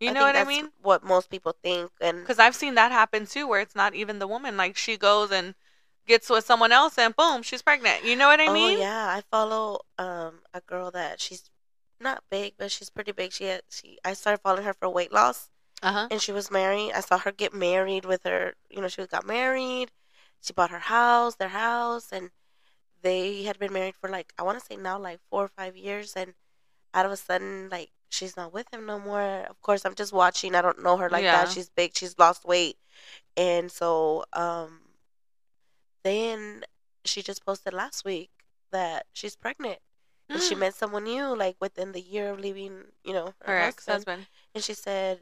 S1: You I know what I mean?
S2: What most people think, and
S1: because I've seen that happen too, where it's not even the woman. Like she goes and gets with someone else, and boom, she's pregnant. You know what I
S2: oh,
S1: mean?
S2: yeah, I follow um a girl that she's not big, but she's pretty big. She had, she I started following her for weight loss,
S1: uh-huh.
S2: and she was married. I saw her get married with her. You know, she got married. She bought her house, their house, and they had been married for like I want to say now like four or five years, and out of a sudden like she's not with him no more. Of course, I'm just watching. I don't know her like yeah. that. She's big. She's lost weight, and so um, then she just posted last week that she's pregnant. And she [GASPS] met someone new, like within the year of leaving, you know,
S1: her, her ex husband.
S2: And she said,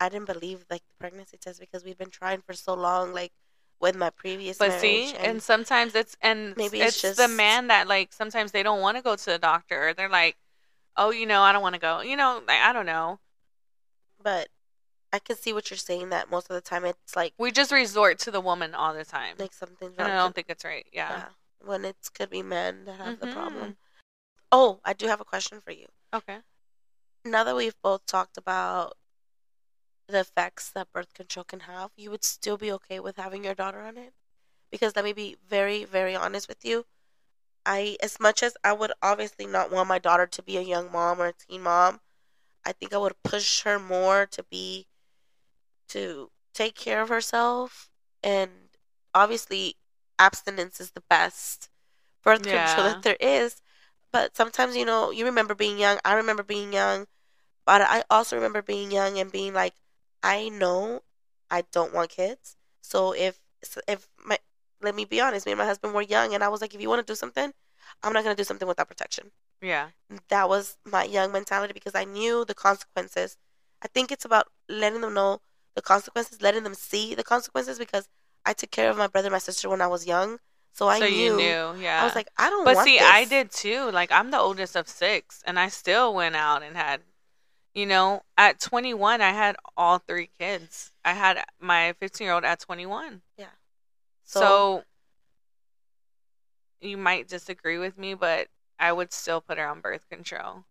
S2: "I didn't believe like the pregnancy test because we've been trying for so long. Like with my previous
S1: but see and, and, sometimes it's and maybe it's, it's just... the man that like sometimes they don't want to go to the doctor or they're like oh, you know, I don't want to go. You know, like, I don't know.
S2: But I can see what you're saying. That most of the time it's like
S1: We just resort to the woman all the time.
S2: like something's
S1: and. I don't think it's right. Yeah.
S2: yeah, when it could be men that have the mm-hmm.
S1: problem.
S2: Oh, I do have a question for you.
S1: Okay.
S2: Now that we've both talked about the effects that birth control can have, you would still be okay with having your daughter on it? Because let me be very, very honest with you. I, as much as I would obviously not want my daughter to be a young mom or a teen mom, I think I would push her more to be, to take care of herself. And obviously, abstinence is the best birth control
S1: Yeah.
S2: that there is. But sometimes, you know, you remember being young. I remember being young. But I also remember being young and being like, I know I don't want kids. So if if my let me be honest, me and my husband were young, and I was like, if you want to do something, I'm not gonna do something without protection.
S1: Yeah.
S2: That was my young mentality because I knew the consequences. I think it's about letting them know the consequences, letting them see the consequences because I took care of my brother and my sister when I was young, so I
S1: so
S2: knew.
S1: you knew, yeah.
S2: I was like, I don't.
S1: Know.
S2: But
S1: see, I did too. Like I'm the oldest of six, and I still went out and had, you know, at 21, I had all three kids. I had my 15 year old at 21.
S2: Yeah.
S1: So,
S2: So-
S1: you might disagree with me, but I would still put her on birth control.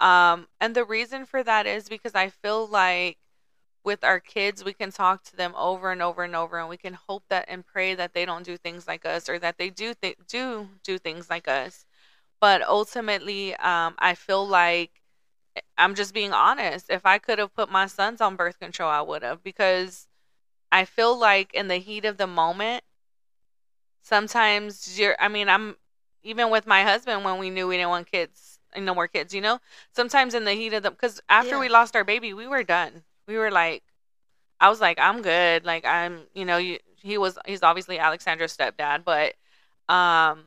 S1: Um, and the reason for that is because I feel like with our kids, we can talk to them over and over and over, and we can hope that and pray that they don't do things like us or that they do th- do do things like us. But ultimately, um, I feel like eh, I'm just being honest. If I could have put my sons on birth control, I would have because I feel like in the heat of the moment, sometimes you're. I mean, I'm even with my husband when we knew we didn't want kids and no more kids. You know, sometimes in the heat of the because after
S2: Yeah.
S1: we lost our baby, we were done. We were like, I was like, I'm good. Like I'm, you know, you, he was. He's obviously Alexandra's stepdad, but um.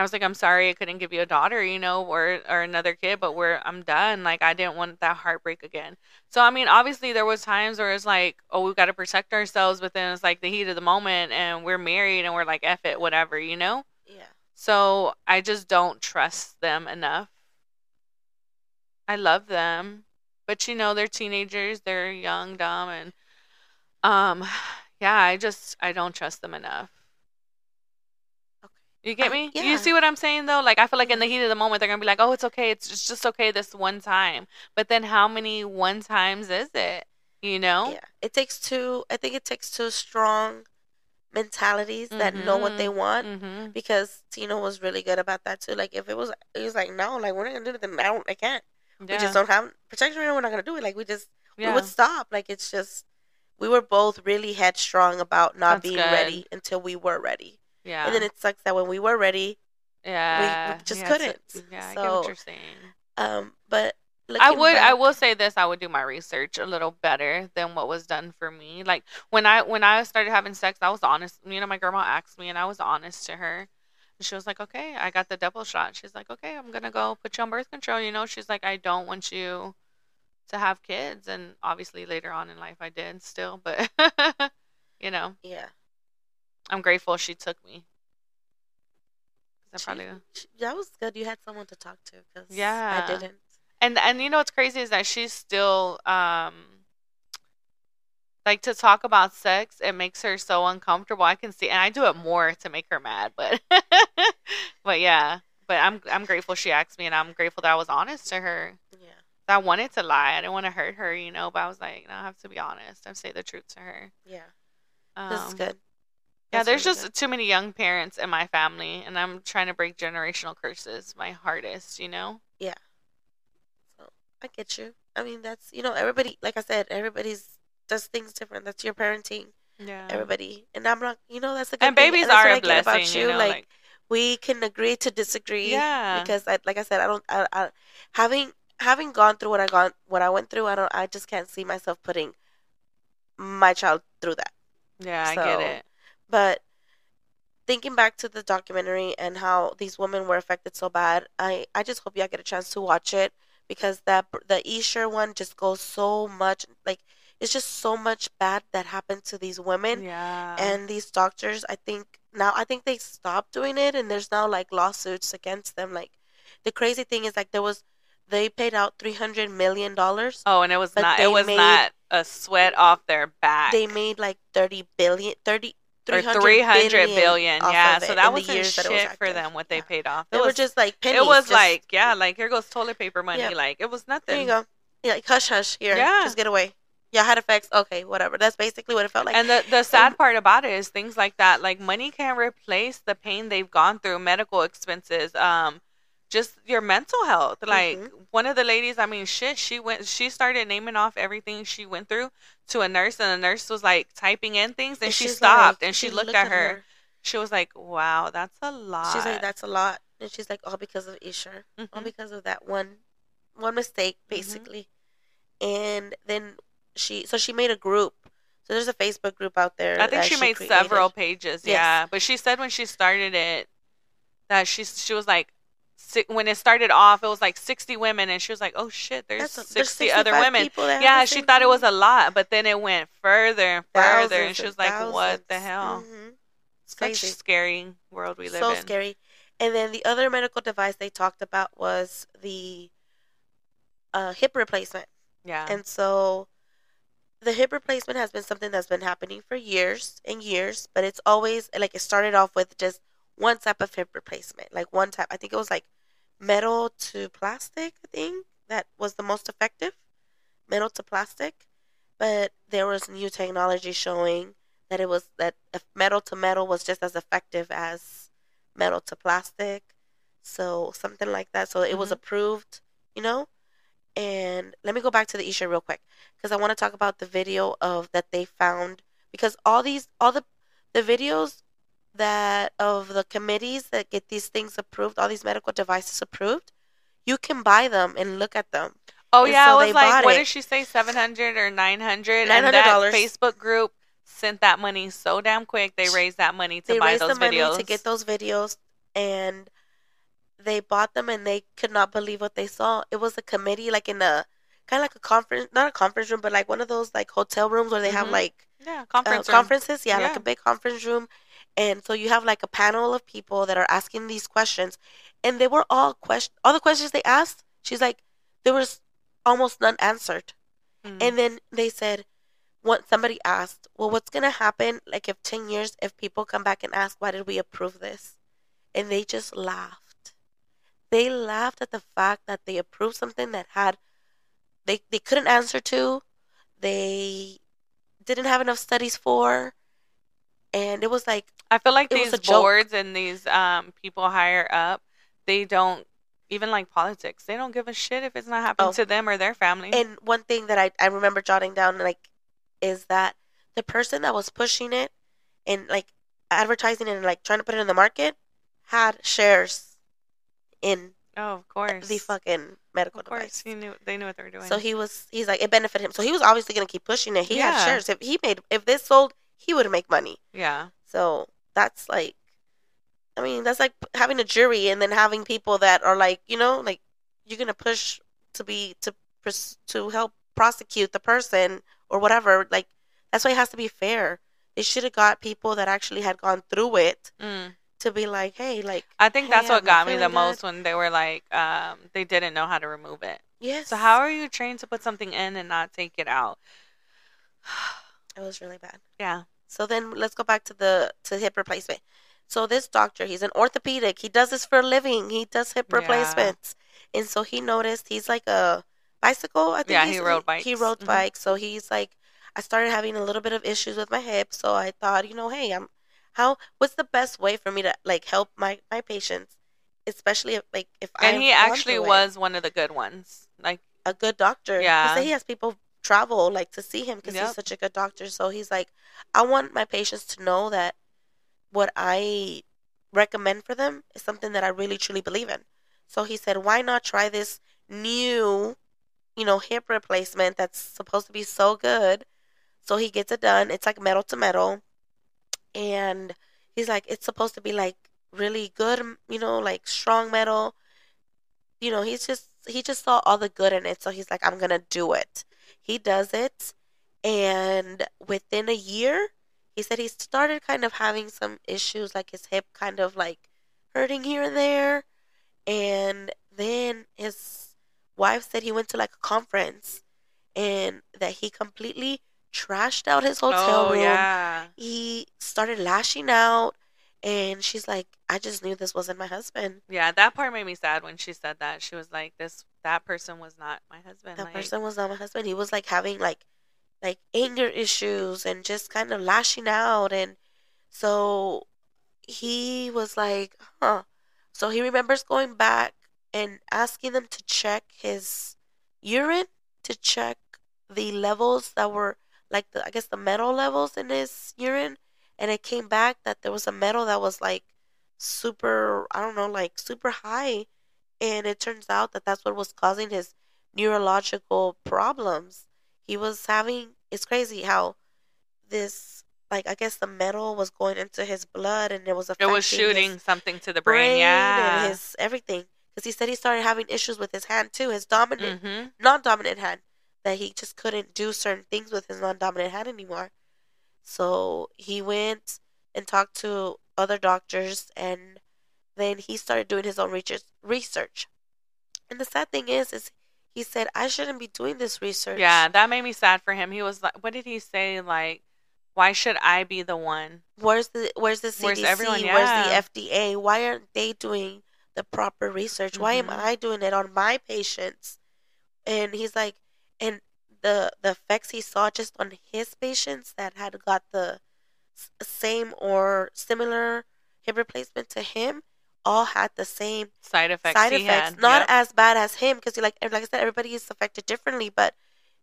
S1: I was like, I'm sorry I couldn't give you a daughter, you know, or or another kid, but we're I'm done. Like I didn't want that heartbreak again. So I mean, obviously there was times where it's like, oh, we've got to protect ourselves, but then it's like the heat of the moment, and we're married, and we're like, f it, whatever, you know.
S2: Yeah.
S1: So I just don't trust them enough. I love them, but you know they're teenagers, they're young, dumb, and um, [SIGHS] yeah, I just I don't trust them enough.
S2: Okay.
S1: You get
S2: I-
S1: me?
S2: yeah.
S1: You see what I'm saying though? Like I feel like in the heat of the moment they're gonna be like, "Oh, it's okay. It's just, just okay this one time." But then how many one times is it? You know?
S2: Yeah, it takes two. I think it takes two strong mentalities that know what they want.
S1: Mm-hmm.
S2: Because Tina was really good about that too. Like if it was, it was like no, like we're not gonna do anything. I don't, I can't.
S1: Yeah.
S2: We just don't have protection. We're not gonna do it. Like we just,
S1: yeah.
S2: we would stop. Like it's just, we were both really headstrong about not
S1: That's
S2: being
S1: good.
S2: ready until we were ready.
S1: yeah.
S2: And then it sucks that when we were ready,
S1: yeah.
S2: We just
S1: yeah,
S2: couldn't.
S1: yeah, I get what you're saying.
S2: um, but
S1: I would I will say this I would do my research a little better than what was done for me. Like when I when I started having sex, I was honest. You know, my grandma asked me and I was honest to her. And she was like, "Okay, I got the double shot." She's like, "Okay, I'm going to go put you on birth control." You know, she's like, "I don't want you to have kids." And obviously later on in life I did still, but [LAUGHS] you know,
S2: Yeah,
S1: I'm grateful she took me.
S2: She-
S1: probably
S2: she- that was good. You had someone to talk to because
S1: Yeah.
S2: I didn't.
S1: And and you know what's crazy is that she's still um like to talk about sex, it makes her so uncomfortable. I can see and I do it more to make her mad, but [LAUGHS] but yeah. But I'm I'm grateful she asked me and I'm grateful that I was honest to her.
S2: Yeah,
S1: I wanted to lie. I didn't want to hurt her, you know, but I was like, no, I have to be honest and say the truth to her.
S2: yeah,
S1: Um,
S2: this is good.
S1: Yeah,
S2: That's
S1: there's
S2: really
S1: just
S2: good.
S1: too many young parents in my family and I'm trying to break generational curses my hardest, you know? Yeah.
S2: So I get you. I mean, that's you know, everybody. Like I said, everybody's does things different. That's your parenting.
S1: Yeah.
S2: Everybody, and I'm not. You know, that's the good
S1: And
S2: thing.
S1: babies are a blessing,
S2: about
S1: you
S2: you.
S1: know,
S2: like,
S1: like
S2: we can agree to disagree.
S1: Yeah.
S2: Because I, like I said, I don't. I, I, having having gone through what I gone what I went through, I don't. I just can't see myself putting my child through that.
S1: Yeah, I get it.
S2: But thinking back to the documentary and how these women were affected so bad, I, I just hope y'all get a chance to watch it because that the Essure one just goes so much like it's just so much bad that happened to these women
S1: Yeah.
S2: and these doctors. I think now I think they stopped doing it and there's now like lawsuits against them. Like the crazy thing is like there was they paid out three hundred million dollars.
S1: Oh, and it was not. It was
S2: made-
S1: not a sweat off their back.
S2: They made like thirty billion, thirty.
S1: or
S2: 300
S1: three hundred
S2: billion
S1: billion. Yeah,
S2: of
S1: so that wasn't
S2: years
S1: shit
S2: that was
S1: for them what they
S2: Yeah.
S1: paid off.
S2: They
S1: It
S2: were
S1: was
S2: just like pennies.
S1: it was
S2: just-
S1: like yeah, like here goes toilet paper money.
S2: Yeah.
S1: Like it was nothing.
S2: there you go. Yeah, like hush hush here.
S1: Yeah.
S2: just get away. Yeah, had effects. Okay, whatever. That's basically what it felt like.
S1: and the the sad part about it is things like that. Like money can't replace the pain they've gone through, medical expenses, um, just your mental health. Like
S2: Mhm.
S1: one of the ladies, I mean, shit, she went, she started naming off everything she went through to a nurse, and the nurse was like typing in things, and, she stopped
S2: like-
S1: and she,
S2: she
S1: looked, at her. She was like, "Wow, that's a lot."
S2: She's like, that's a lot, and she's like, all because of Essure, all
S1: Mhm.
S2: because of that one, one mistake,
S1: Mhm.
S2: basically. And then she, so she made a group. So there's a Facebook group out there.
S1: I think
S2: that
S1: she made
S2: created.
S1: several pages.
S2: Yes.
S1: Yeah, but she said when she started it that she she was like when it started off, it was like sixty women, and she was like, "Oh shit, there's
S2: a- there's
S1: sixty other women." Yeah, she thought it was a lot, but then it went further and further, and she was like, "What the
S2: thousands.
S1: hell?"
S2: Mhm. It's
S1: Such
S2: crazy.
S1: scary world we live
S2: so
S1: in.
S2: So scary. And then the other medical device they talked about was the uh, hip replacement.
S1: Yeah,
S2: And so the hip replacement has been something that's been happening for years and years, but it's always like it started off with just one type of hip replacement. Like one type, I think it was like metal to plastic, I think that was the most effective. Metal to plastic. But there was new technology showing that it was that if metal to metal was just as effective as metal to plastic. So something like that. So it was
S1: Mhm.
S2: approved, you know? And let me go back to the Essure real quick because I want to talk about the video of that they found because all these all the the videos that of the committees that get these things approved, all these medical devices approved, you can buy them and look at them.
S1: Oh
S2: And
S1: yeah,
S2: so
S1: I
S2: they
S1: was like, what
S2: it.
S1: did she say? Seven hundred or nine hundred? And that
S2: $900.
S1: Facebook group sent that money so damn quick. They raised that money to
S2: they
S1: buy those
S2: the money
S1: videos.
S2: to get those videos and they bought them and they could not believe what they saw. It was a committee like in a kind of like a conference, not a conference room, but like one of those like hotel rooms where they have
S1: Mhm.
S2: like
S1: yeah,
S2: uh,
S1: conference room.
S2: conferences. Yeah, like a big conference room. And so you have like a panel of people that are asking these questions, and they were all question all the questions they asked. She's like, there was almost none answered.
S1: Mhm.
S2: And then they said, what somebody asked, well, what's gonna happen like if ten years if people come back and ask why did we approve this, and they just laughed. They laughed at the fact that they approved something that had they they couldn't answer to, they didn't have enough studies for, and it was like
S1: I feel like these
S2: joke.
S1: boards and these um people higher up, they don't even like politics. They don't give a shit if it's not happening
S2: Oh.
S1: to them or their family.
S2: And one thing that I, I remember jotting down like is that the person that was pushing it and like advertising it and like trying to put it in the market had shares in
S1: oh, of course.
S2: the fucking medical
S1: of course,
S2: device.
S1: he knew they knew what they were doing.
S2: So he was he's like it benefited him. So he was obviously gonna keep pushing it. He
S1: Yeah.
S2: had shares. If he made if this sold, he would make money.
S1: yeah,
S2: So that's like I mean, that's like having a jury and then having people that are like, you know, like you're gonna push to be to to help prosecute the person or whatever. Like that's why it has to be fair. They should have got people that actually had gone through it
S1: mm.
S2: To be like, hey, like
S1: I think
S2: Hey,
S1: that's
S2: I'm
S1: what got me the
S2: feeling
S1: most when they were like, um, they didn't know how to remove it.
S2: yes.
S1: So how are you trained to put something in and not take it out? [SIGHS]
S2: it was really bad.
S1: yeah,
S2: So then let's go back to the to hip replacement. So this doctor, he's an orthopedic. He does this for a living. He does hip
S1: Yeah.
S2: replacements. And so he noticed he's like a bicycle, I think.
S1: Yeah, he rode bikes.
S2: He rode
S1: Mhm.
S2: bikes. So he's like I started having a little bit of issues with my hip, so I thought, you know, hey, I'm how what's the best way for me to like help my my patients, especially if like if
S1: and
S2: I've
S1: he actually
S2: it.
S1: was one of the good ones. Like,
S2: a good doctor.
S1: Yeah.
S2: He said he has people travel like to see him because
S1: Yep.
S2: he's such a good doctor. So he's like, I want my patients to know that what I recommend for them is something that I really truly believe in. So he said, why not try this new, you know, hip replacement that's supposed to be so good? So he gets it done. It's like metal to metal. And he's like, it's supposed to be like really good, you know, like strong metal. You know, he's just, he just saw all the good in it. So he's like, I'm to do it. He does it. And within a year, he said he started kind of having some issues, like his hip kind of like hurting here and there. And then his wife said he went to like a conference and that he completely trashed out his hotel
S1: oh
S2: room.
S1: yeah.
S2: He started lashing out, and she's like, "I just knew this wasn't my husband.
S1: Yeah, that part made me sad when she said that. She was like, "This that person was not my husband."
S2: That
S1: like,
S2: person was not my husband. He was like having like like anger issues and just kind of lashing out, and so he was like, "Huh." So he remembers going back and asking them to check his urine to check the levels that were like the I guess the metal levels in his urine and it came back that there was a metal that was like super I don't know like super high and it turns out that that's what was causing his neurological problems. He was having it's crazy how this like I guess the metal was going into his blood and it was
S1: a
S2: it
S1: was shooting something to the brain. yeah.
S2: and his everything because he said he started having issues with his hand too, his dominant
S1: hmm
S2: non-dominant hand that he just couldn't do certain things with his non-dominant hand anymore. So he went and talked to other doctors and then he started doing his own research. And the sad thing is is he said I shouldn't be doing this research.
S1: Yeah, that made me sad for him. He was like, "What did he say? Like, why should I be the one?"
S2: Where's the where's the CDC?
S1: Where's everyone?
S2: Where's the FDA? Why aren't they doing the proper research? Why am
S1: Mhm.
S2: I doing it on my patients? And he's like, and the the effects he saw just on his patients that had got the same or similar hip replacement to him all had the same
S1: Side effects.
S2: side effects.
S1: had.
S2: Not
S1: Yep.
S2: as bad as him because, like, like I said, everybody is affected differently. But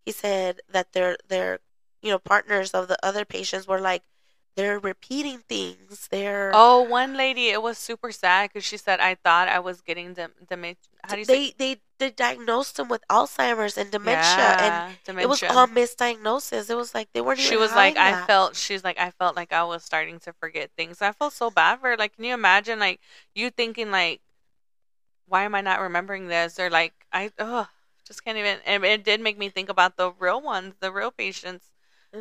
S2: he said that their their you know partners of the other patients were like they're repeating things. They're
S1: Oh, one lady, it was super sad because she said, "I thought I was getting dem- dem- How do you say?
S2: they, they they diagnosed him with Alzheimer's and dementia, and
S1: yeah,
S2: it was all misdiagnosis. It was like they weren't.
S1: she was like,
S2: having
S1: I
S2: that.
S1: felt. She's like, I felt like I was starting to forget things. I felt so bad for her. Like, can you imagine, like, you thinking like, why am I not remembering this? Or like, I, ugh, just can't even. And it did make me think about the real ones, the real patients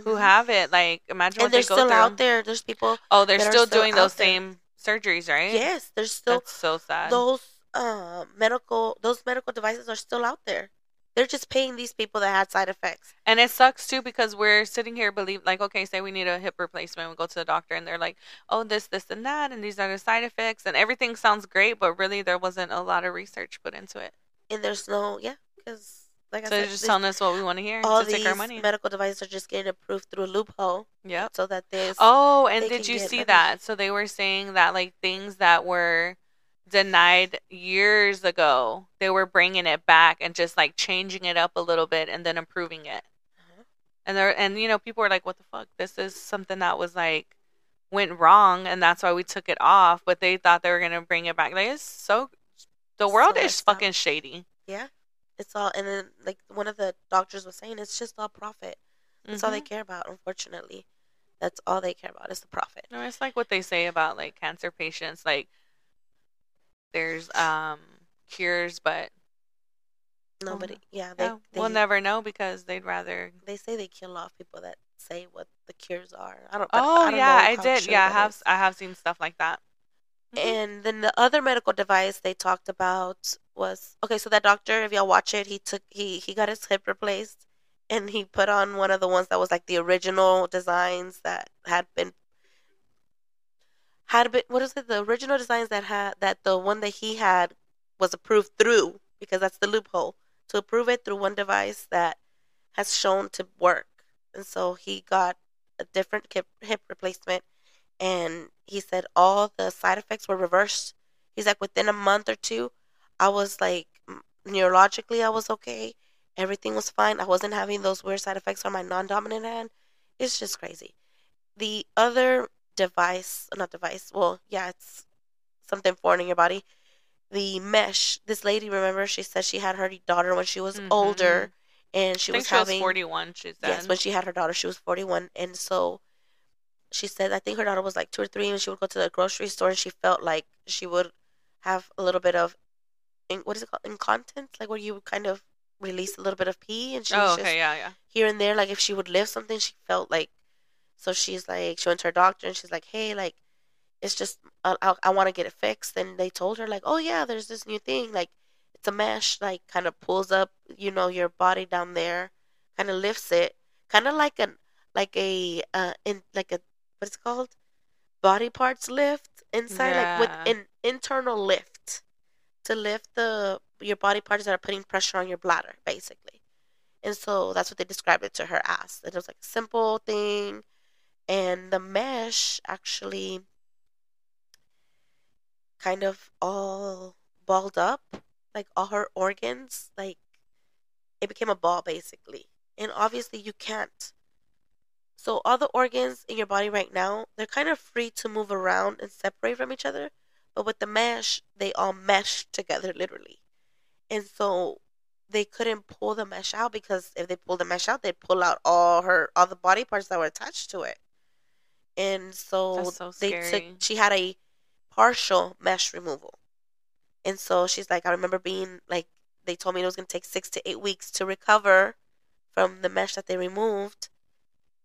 S1: who
S2: Mhm.
S1: have it. Like, imagine
S2: and
S1: what they
S2: they're
S1: go
S2: still
S1: through.
S2: out there. There's people.
S1: Oh, they're still
S2: still
S1: doing those
S2: there.
S1: same surgeries, right?
S2: Yes, there's still
S1: That's so sad.
S2: those uh, medical those medical devices are still out there. They're just paying these people that had side effects.
S1: And it sucks too because we're sitting here believe like okay, say we need a hip replacement, we go to the doctor and they're like, "Oh, this, this, and that, and these are the side effects," and everything sounds great, but really there wasn't a lot of research put into it.
S2: and there's no yeah because like
S1: So
S2: I
S1: they're
S2: said,
S1: just telling us what we want to hear
S2: all
S1: to take our
S2: these
S1: money.
S2: medical devices are just getting approved through a loophole
S1: Yep.
S2: so that there's
S1: Oh, and did you see
S2: money.
S1: that? So they were saying that like things that were denied years ago, they were bringing it back and just like changing it up a little bit and then improving it.
S2: Uh-huh.
S1: And there and you know people were like, "What the fuck? This is something that was like went wrong, and that's why we took it off." But they thought they were gonna bring it back. Like it's so the world
S2: So
S1: is
S2: up.
S1: fucking shady.
S2: yeah it's all and then like one of the doctors was saying it's just all profit that's all they
S1: Mhm.
S2: care about unfortunately that's all they care about is the profit
S1: No, it's like what they say about like cancer patients. Like there's um cures, but
S2: nobody yeah they,
S1: yeah,
S2: they,
S1: we'll never know because they'd rather.
S2: they say they kill off people that say what the cures are i don't
S1: Oh
S2: I don't
S1: yeah, I did. Yeah, I have.
S2: is.
S1: I have seen stuff like that. Mhm.
S2: And then the other medical device they talked about was okay. So that doctor, if y'all watch it, he took he he got his hip replaced, and he put on one of the ones that was like the original designs that had been had been what is it? The original designs that had that the one that he had was approved through because that's the loophole to approve it through one device that has shown to work, and so he got a different hip hip replacement and he said all the side effects were reversed. He's like within a month or two, I was like neurologically I was okay. Everything was fine. I wasn't having those weird side effects on my non-dominant hand. It's just crazy. The other device, not device. Well, yeah, it's something foreign in your body. The mesh. This lady, remember, she said she had her daughter when she was
S1: Mhm.
S2: older, and she
S1: I think
S2: was
S1: she
S2: having
S1: was forty-one. She said.
S2: Yes, when she had her daughter, she was 41. And so she said, I think her daughter was like two or three, and she would go to the grocery store and she felt like she would have a little bit of, in, what is it called? Incontinence? Like where you would kind of release a little bit of pee. And she
S1: oh,
S2: was
S1: okay,
S2: just
S1: yeah, yeah.
S2: here and there. Like if she would lift something, she felt like, so she's like, she went to her doctor and she's like, hey, like, it's just, I, I, I want to get it fixed. And they told her, like, oh, yeah, there's this new thing. Like, it's a mesh like kind of pulls up, you know, your body down there, kind of lifts it, kind of like an like a uh in like a what's it called? Body parts lift inside like with an internal lift to lift the your body parts that are putting pressure on your bladder basically. And so that's what they described it to her as. It was like a simple thing. And the mesh actually kind of all balled up. Like all her organs like it became a ball basically. And obviously you can't so all the organs in your body right now they're kind of free to move around and separate from each other but with the mesh they all mesh together literally. And so they couldn't pull the mesh out because if they pulled the mesh out they'd pull out all her all the body parts that were attached to it. And so,
S1: so
S2: they took she had a partial mesh removal. And so she's like i remember being like they told me it was going to take six to eight weeks to recover from the mesh that they removed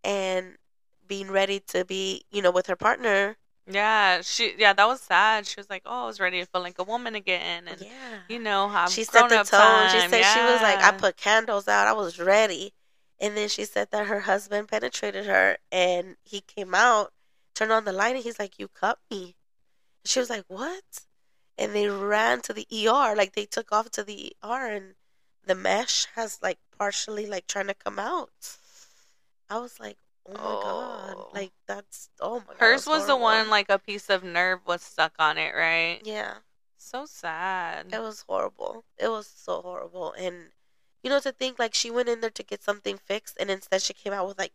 S2: and being ready to be you know with her partner
S1: Yeah, she yeah, that was sad. She was like, "Oh, I was ready to feel like a woman again," and
S2: yeah
S1: you know, have
S2: she set the tone. She
S1: time.
S2: said she was like, I put candles out. I was ready. And then she said that her husband penetrated her and he came out, turned on the light, and he's like, You cut me. She was like, What? And they ran to the ER. Like they took off to the ER and the mesh has like partially like trying to come out. I was like, Oh my
S1: Oh.
S2: god. Like that's oh my god.
S1: Hers
S2: that's
S1: was the one like a piece of nerve was stuck on it, right?
S2: Yeah.
S1: So sad.
S2: It was horrible. It was so horrible. And you know, to think like she went in there to get something fixed, and instead she came out with like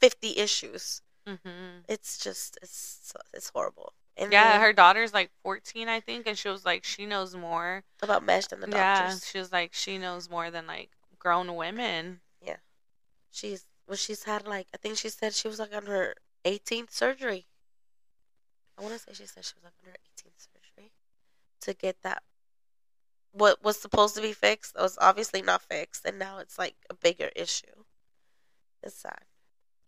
S2: fifty issues.
S1: hmm
S2: It's just it's it's horrible. And
S1: Yeah,
S2: then
S1: her daughter's like 14, I think, and she was like, she knows more.
S2: about mesh than the doctors.
S1: Yeah,
S2: doctors.
S1: she was like, she knows more than like grown women.
S2: Yeah, she's well, she's had like I think she said she was like on her 18th surgery. I want to say she said she was like on her 18th surgery to get that. What was supposed to be fixed was obviously not fixed, and now it's like a bigger issue. It's sad.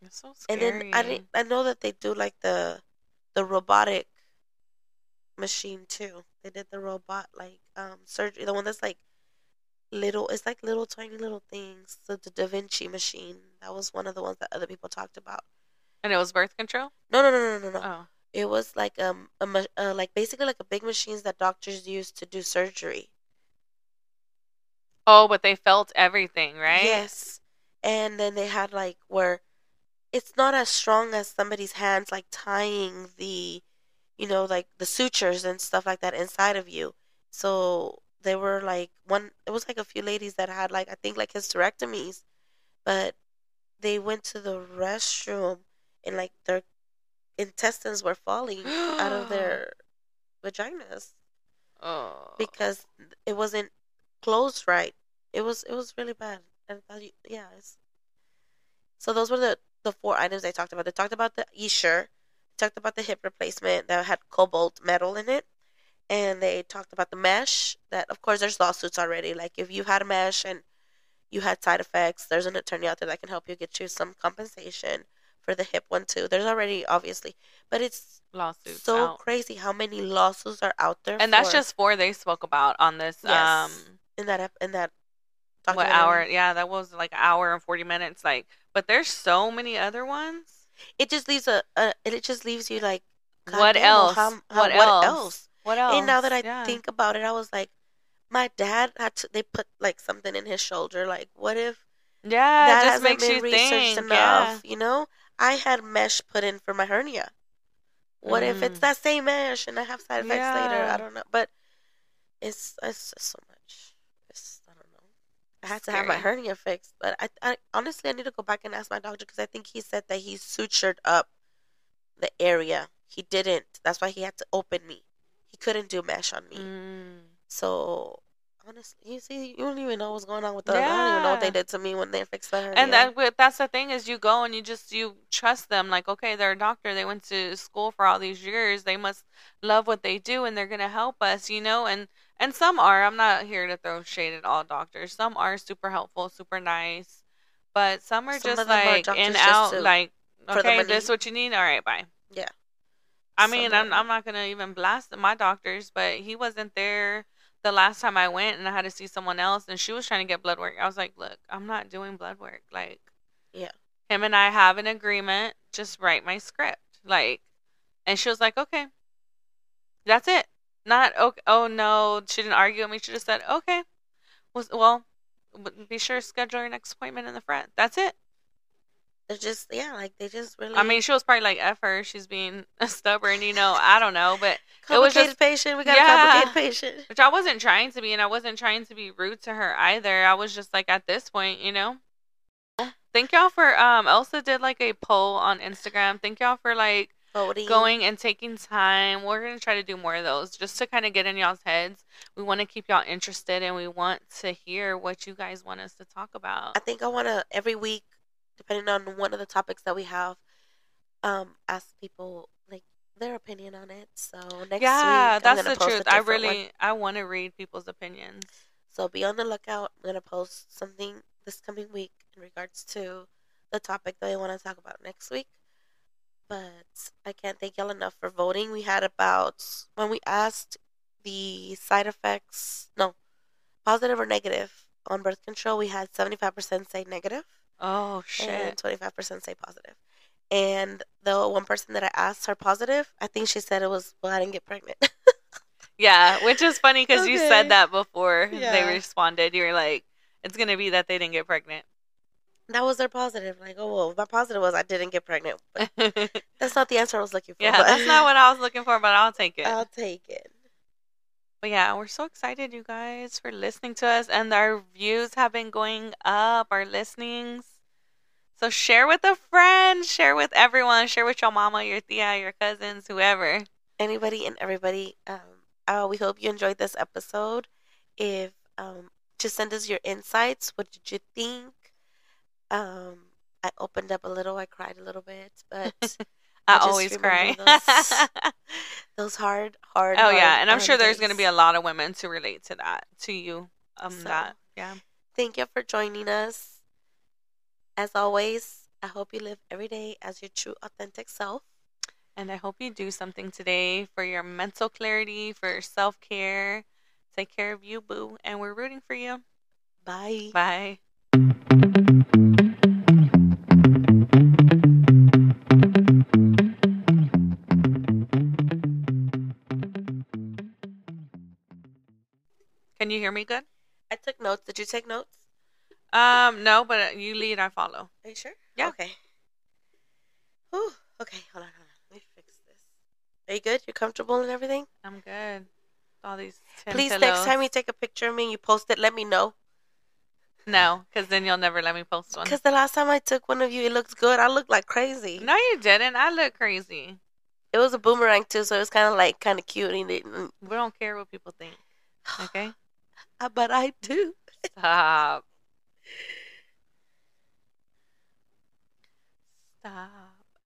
S1: It's so scary.
S2: And then I didn't, I know that they do like the the robotic machine too. They did the robot like um surgery, the one that's like little. It's like little tiny little things. So the Da Vinci machine. That was one of the ones that other people talked about.
S1: and it was birth control.
S2: No, no, no, no, no, no.
S1: Oh,
S2: It was like um a ma- uh, like basically like a big machines that doctors use to do surgery.
S1: oh, but they felt everything, right?
S2: Yes. And then they had like where it's not as strong as somebody's hands like tying the you know like the sutures and stuff like that inside of you. So there were like one it was like a few ladies that had like I think like hysterectomies, but they went to the restroom and like their intestines were falling out of their [GASPS] vaginas
S1: Oh,
S2: because it wasn't closed right. It was it was really bad. And you, yeah. It's, so those were the the four items I talked about. They talked about the Essure, talked about the hip replacement that had cobalt metal in it, and they talked about the mesh. That of course there's lawsuits already. Like if you had a mesh and you had side effects, there's an attorney out there that can help you get you some compensation for the hip one too. There's already obviously, but it's
S1: lawsuits
S2: so
S1: out.
S2: crazy how many lawsuits are out there.
S1: and that's just four they spoke about on this.
S2: Yes.
S1: Um,
S2: in that in that
S1: what hour? Yeah, that was like an hour and forty minutes. Like, but there's so many other ones.
S2: It just leaves a, a it just leaves you like
S1: what else?
S2: how- how-
S1: what, else? What else?
S2: And now that I
S1: Yeah.
S2: think about it, I was like, my dad had to. They put like something in his shoulder. Like, what if
S1: yeah,
S2: that
S1: just
S2: hasn't been researched
S1: think.
S2: enough? You know, I had mesh put in for my hernia. What if it's
S1: Mhm.
S2: that same mesh and I have side effects later? I don't know, but it's it's just so much. It's I don't know. I had to have my hernia fixed, but I, I honestly I need to go back and ask my doctor because I think he said that he sutured up the area. He didn't. That's why he had to open me. He couldn't do mesh on me.
S1: Mm.
S2: So honestly, you see, you don't even know what's going on with us. I don't even know what they did to me when they fixed hernia.
S1: And that, that's the thing is you go and you just you trust them like okay they're a doctor they went to school for all these years they must love what they do and they're gonna help us you know and and some are I'm not here to throw shade at all doctors some are super helpful super nice but some are
S2: Some
S1: just
S2: them are
S1: like
S2: doctors
S1: in out like okay this what you need all right bye
S2: Yeah.
S1: I mean
S2: are-
S1: I'm I'm not gonna even blast my doctors but he wasn't there the last time I went and I had to see someone else and she was trying to get blood work. I was like, look, I'm not doing blood work. Like,
S2: Yeah.
S1: him and I have an agreement. Just write my script. Like, and she was like, okay, that's it. Not okay. Oh no, she didn't argue with me. She just said, okay, was well, be sure to schedule your next appointment in the front. That's it.
S2: They're just yeah, like they just really.
S1: I mean, she was probably like, F her. She's being [LAUGHS] stubborn, you know. I don't know, but it was just-
S2: patient. We got
S1: Yeah.
S2: a complicated patient.
S1: which I wasn't trying to be, and I wasn't trying to be rude to her either. I was just like, at this point, you know. Thank y'all for um. Elsa did like a poll on Instagram. Thank y'all for like
S2: Voting.
S1: going and taking time. We're gonna try to do more of those just to kind of get in y'all's heads. We want to keep y'all interested, and we want to hear what you guys want us to talk about.
S2: I think I want to every week, depending on one of the topics that we have, um, ask people like their opinion on it. So next
S1: yeah,
S2: week,
S1: that's the truth. I really
S2: one.
S1: I want to read people's opinions.
S2: So be on the lookout. I'm gonna post something this coming week in regards to the topic that I want to talk about next week. But I can't thank y'all enough for voting. We had about when we asked the side effects, no, positive or negative on birth control, we had 75% say negative
S1: Oh
S2: and
S1: shit!
S2: 25% say positive. And the one person that I asked her positive, I think she said it was, well, I didn't get pregnant. [LAUGHS]
S1: Yeah, which is funny because you said that before
S2: Yeah.
S1: they responded. You were like, "It's gonna be that they didn't get pregnant."
S2: that was their positive. Like, oh, well, my positive was I didn't get pregnant. But [LAUGHS] that's not the answer I was looking for. but
S1: that's not what I was looking for, but I'll take it.
S2: I'll take it.
S1: But yeah, we're so excited, you guys, for listening to us, and our views have been going up. Our listenings. So share with a friend, share with everyone, share with your mama, your tia, your cousins, whoever.
S2: Anybody and everybody, um, uh, we hope you enjoyed this episode. If um, just send us your insights. What did you think? Um, I opened up a little. I cried a little bit, but [LAUGHS]
S1: I,
S2: I
S1: always cry.
S2: those- [LAUGHS] those hard, hard.
S1: oh yeah, and I'm sure
S2: um,
S1: there's going to be a lot of women to relate to that, to you, um,
S2: So-
S1: that, yeah.
S2: Thank you for joining us. As always, I hope you live every day as your true, authentic self.
S1: And I hope you do something today for your mental clarity, for your self care. Take care of you, boo, and we're rooting for you.
S2: Bye.
S1: Bye. You hear me good?
S2: I took notes. Did you take notes?
S1: Um, no, but you lead, I follow.
S2: Are you sure?
S1: Yeah.
S2: Okay. Whew. Okay, hold on, hold on. Let me fix this. Are you good? You're comfortable and everything?
S1: I'm good. All these
S2: Please, next time you take a picture of me and you post it, let me know.
S1: No, because then you'll never let me post one.
S2: Because the last time I took one of you, it looks good. I look like crazy.
S1: No, you didn't. I look crazy.
S2: It was a boomerang too, so it was kind of like kind of cute. And it,
S1: We don't care what people think. Okay? [LAUGHS]
S2: But I do.
S1: Stop. Stop.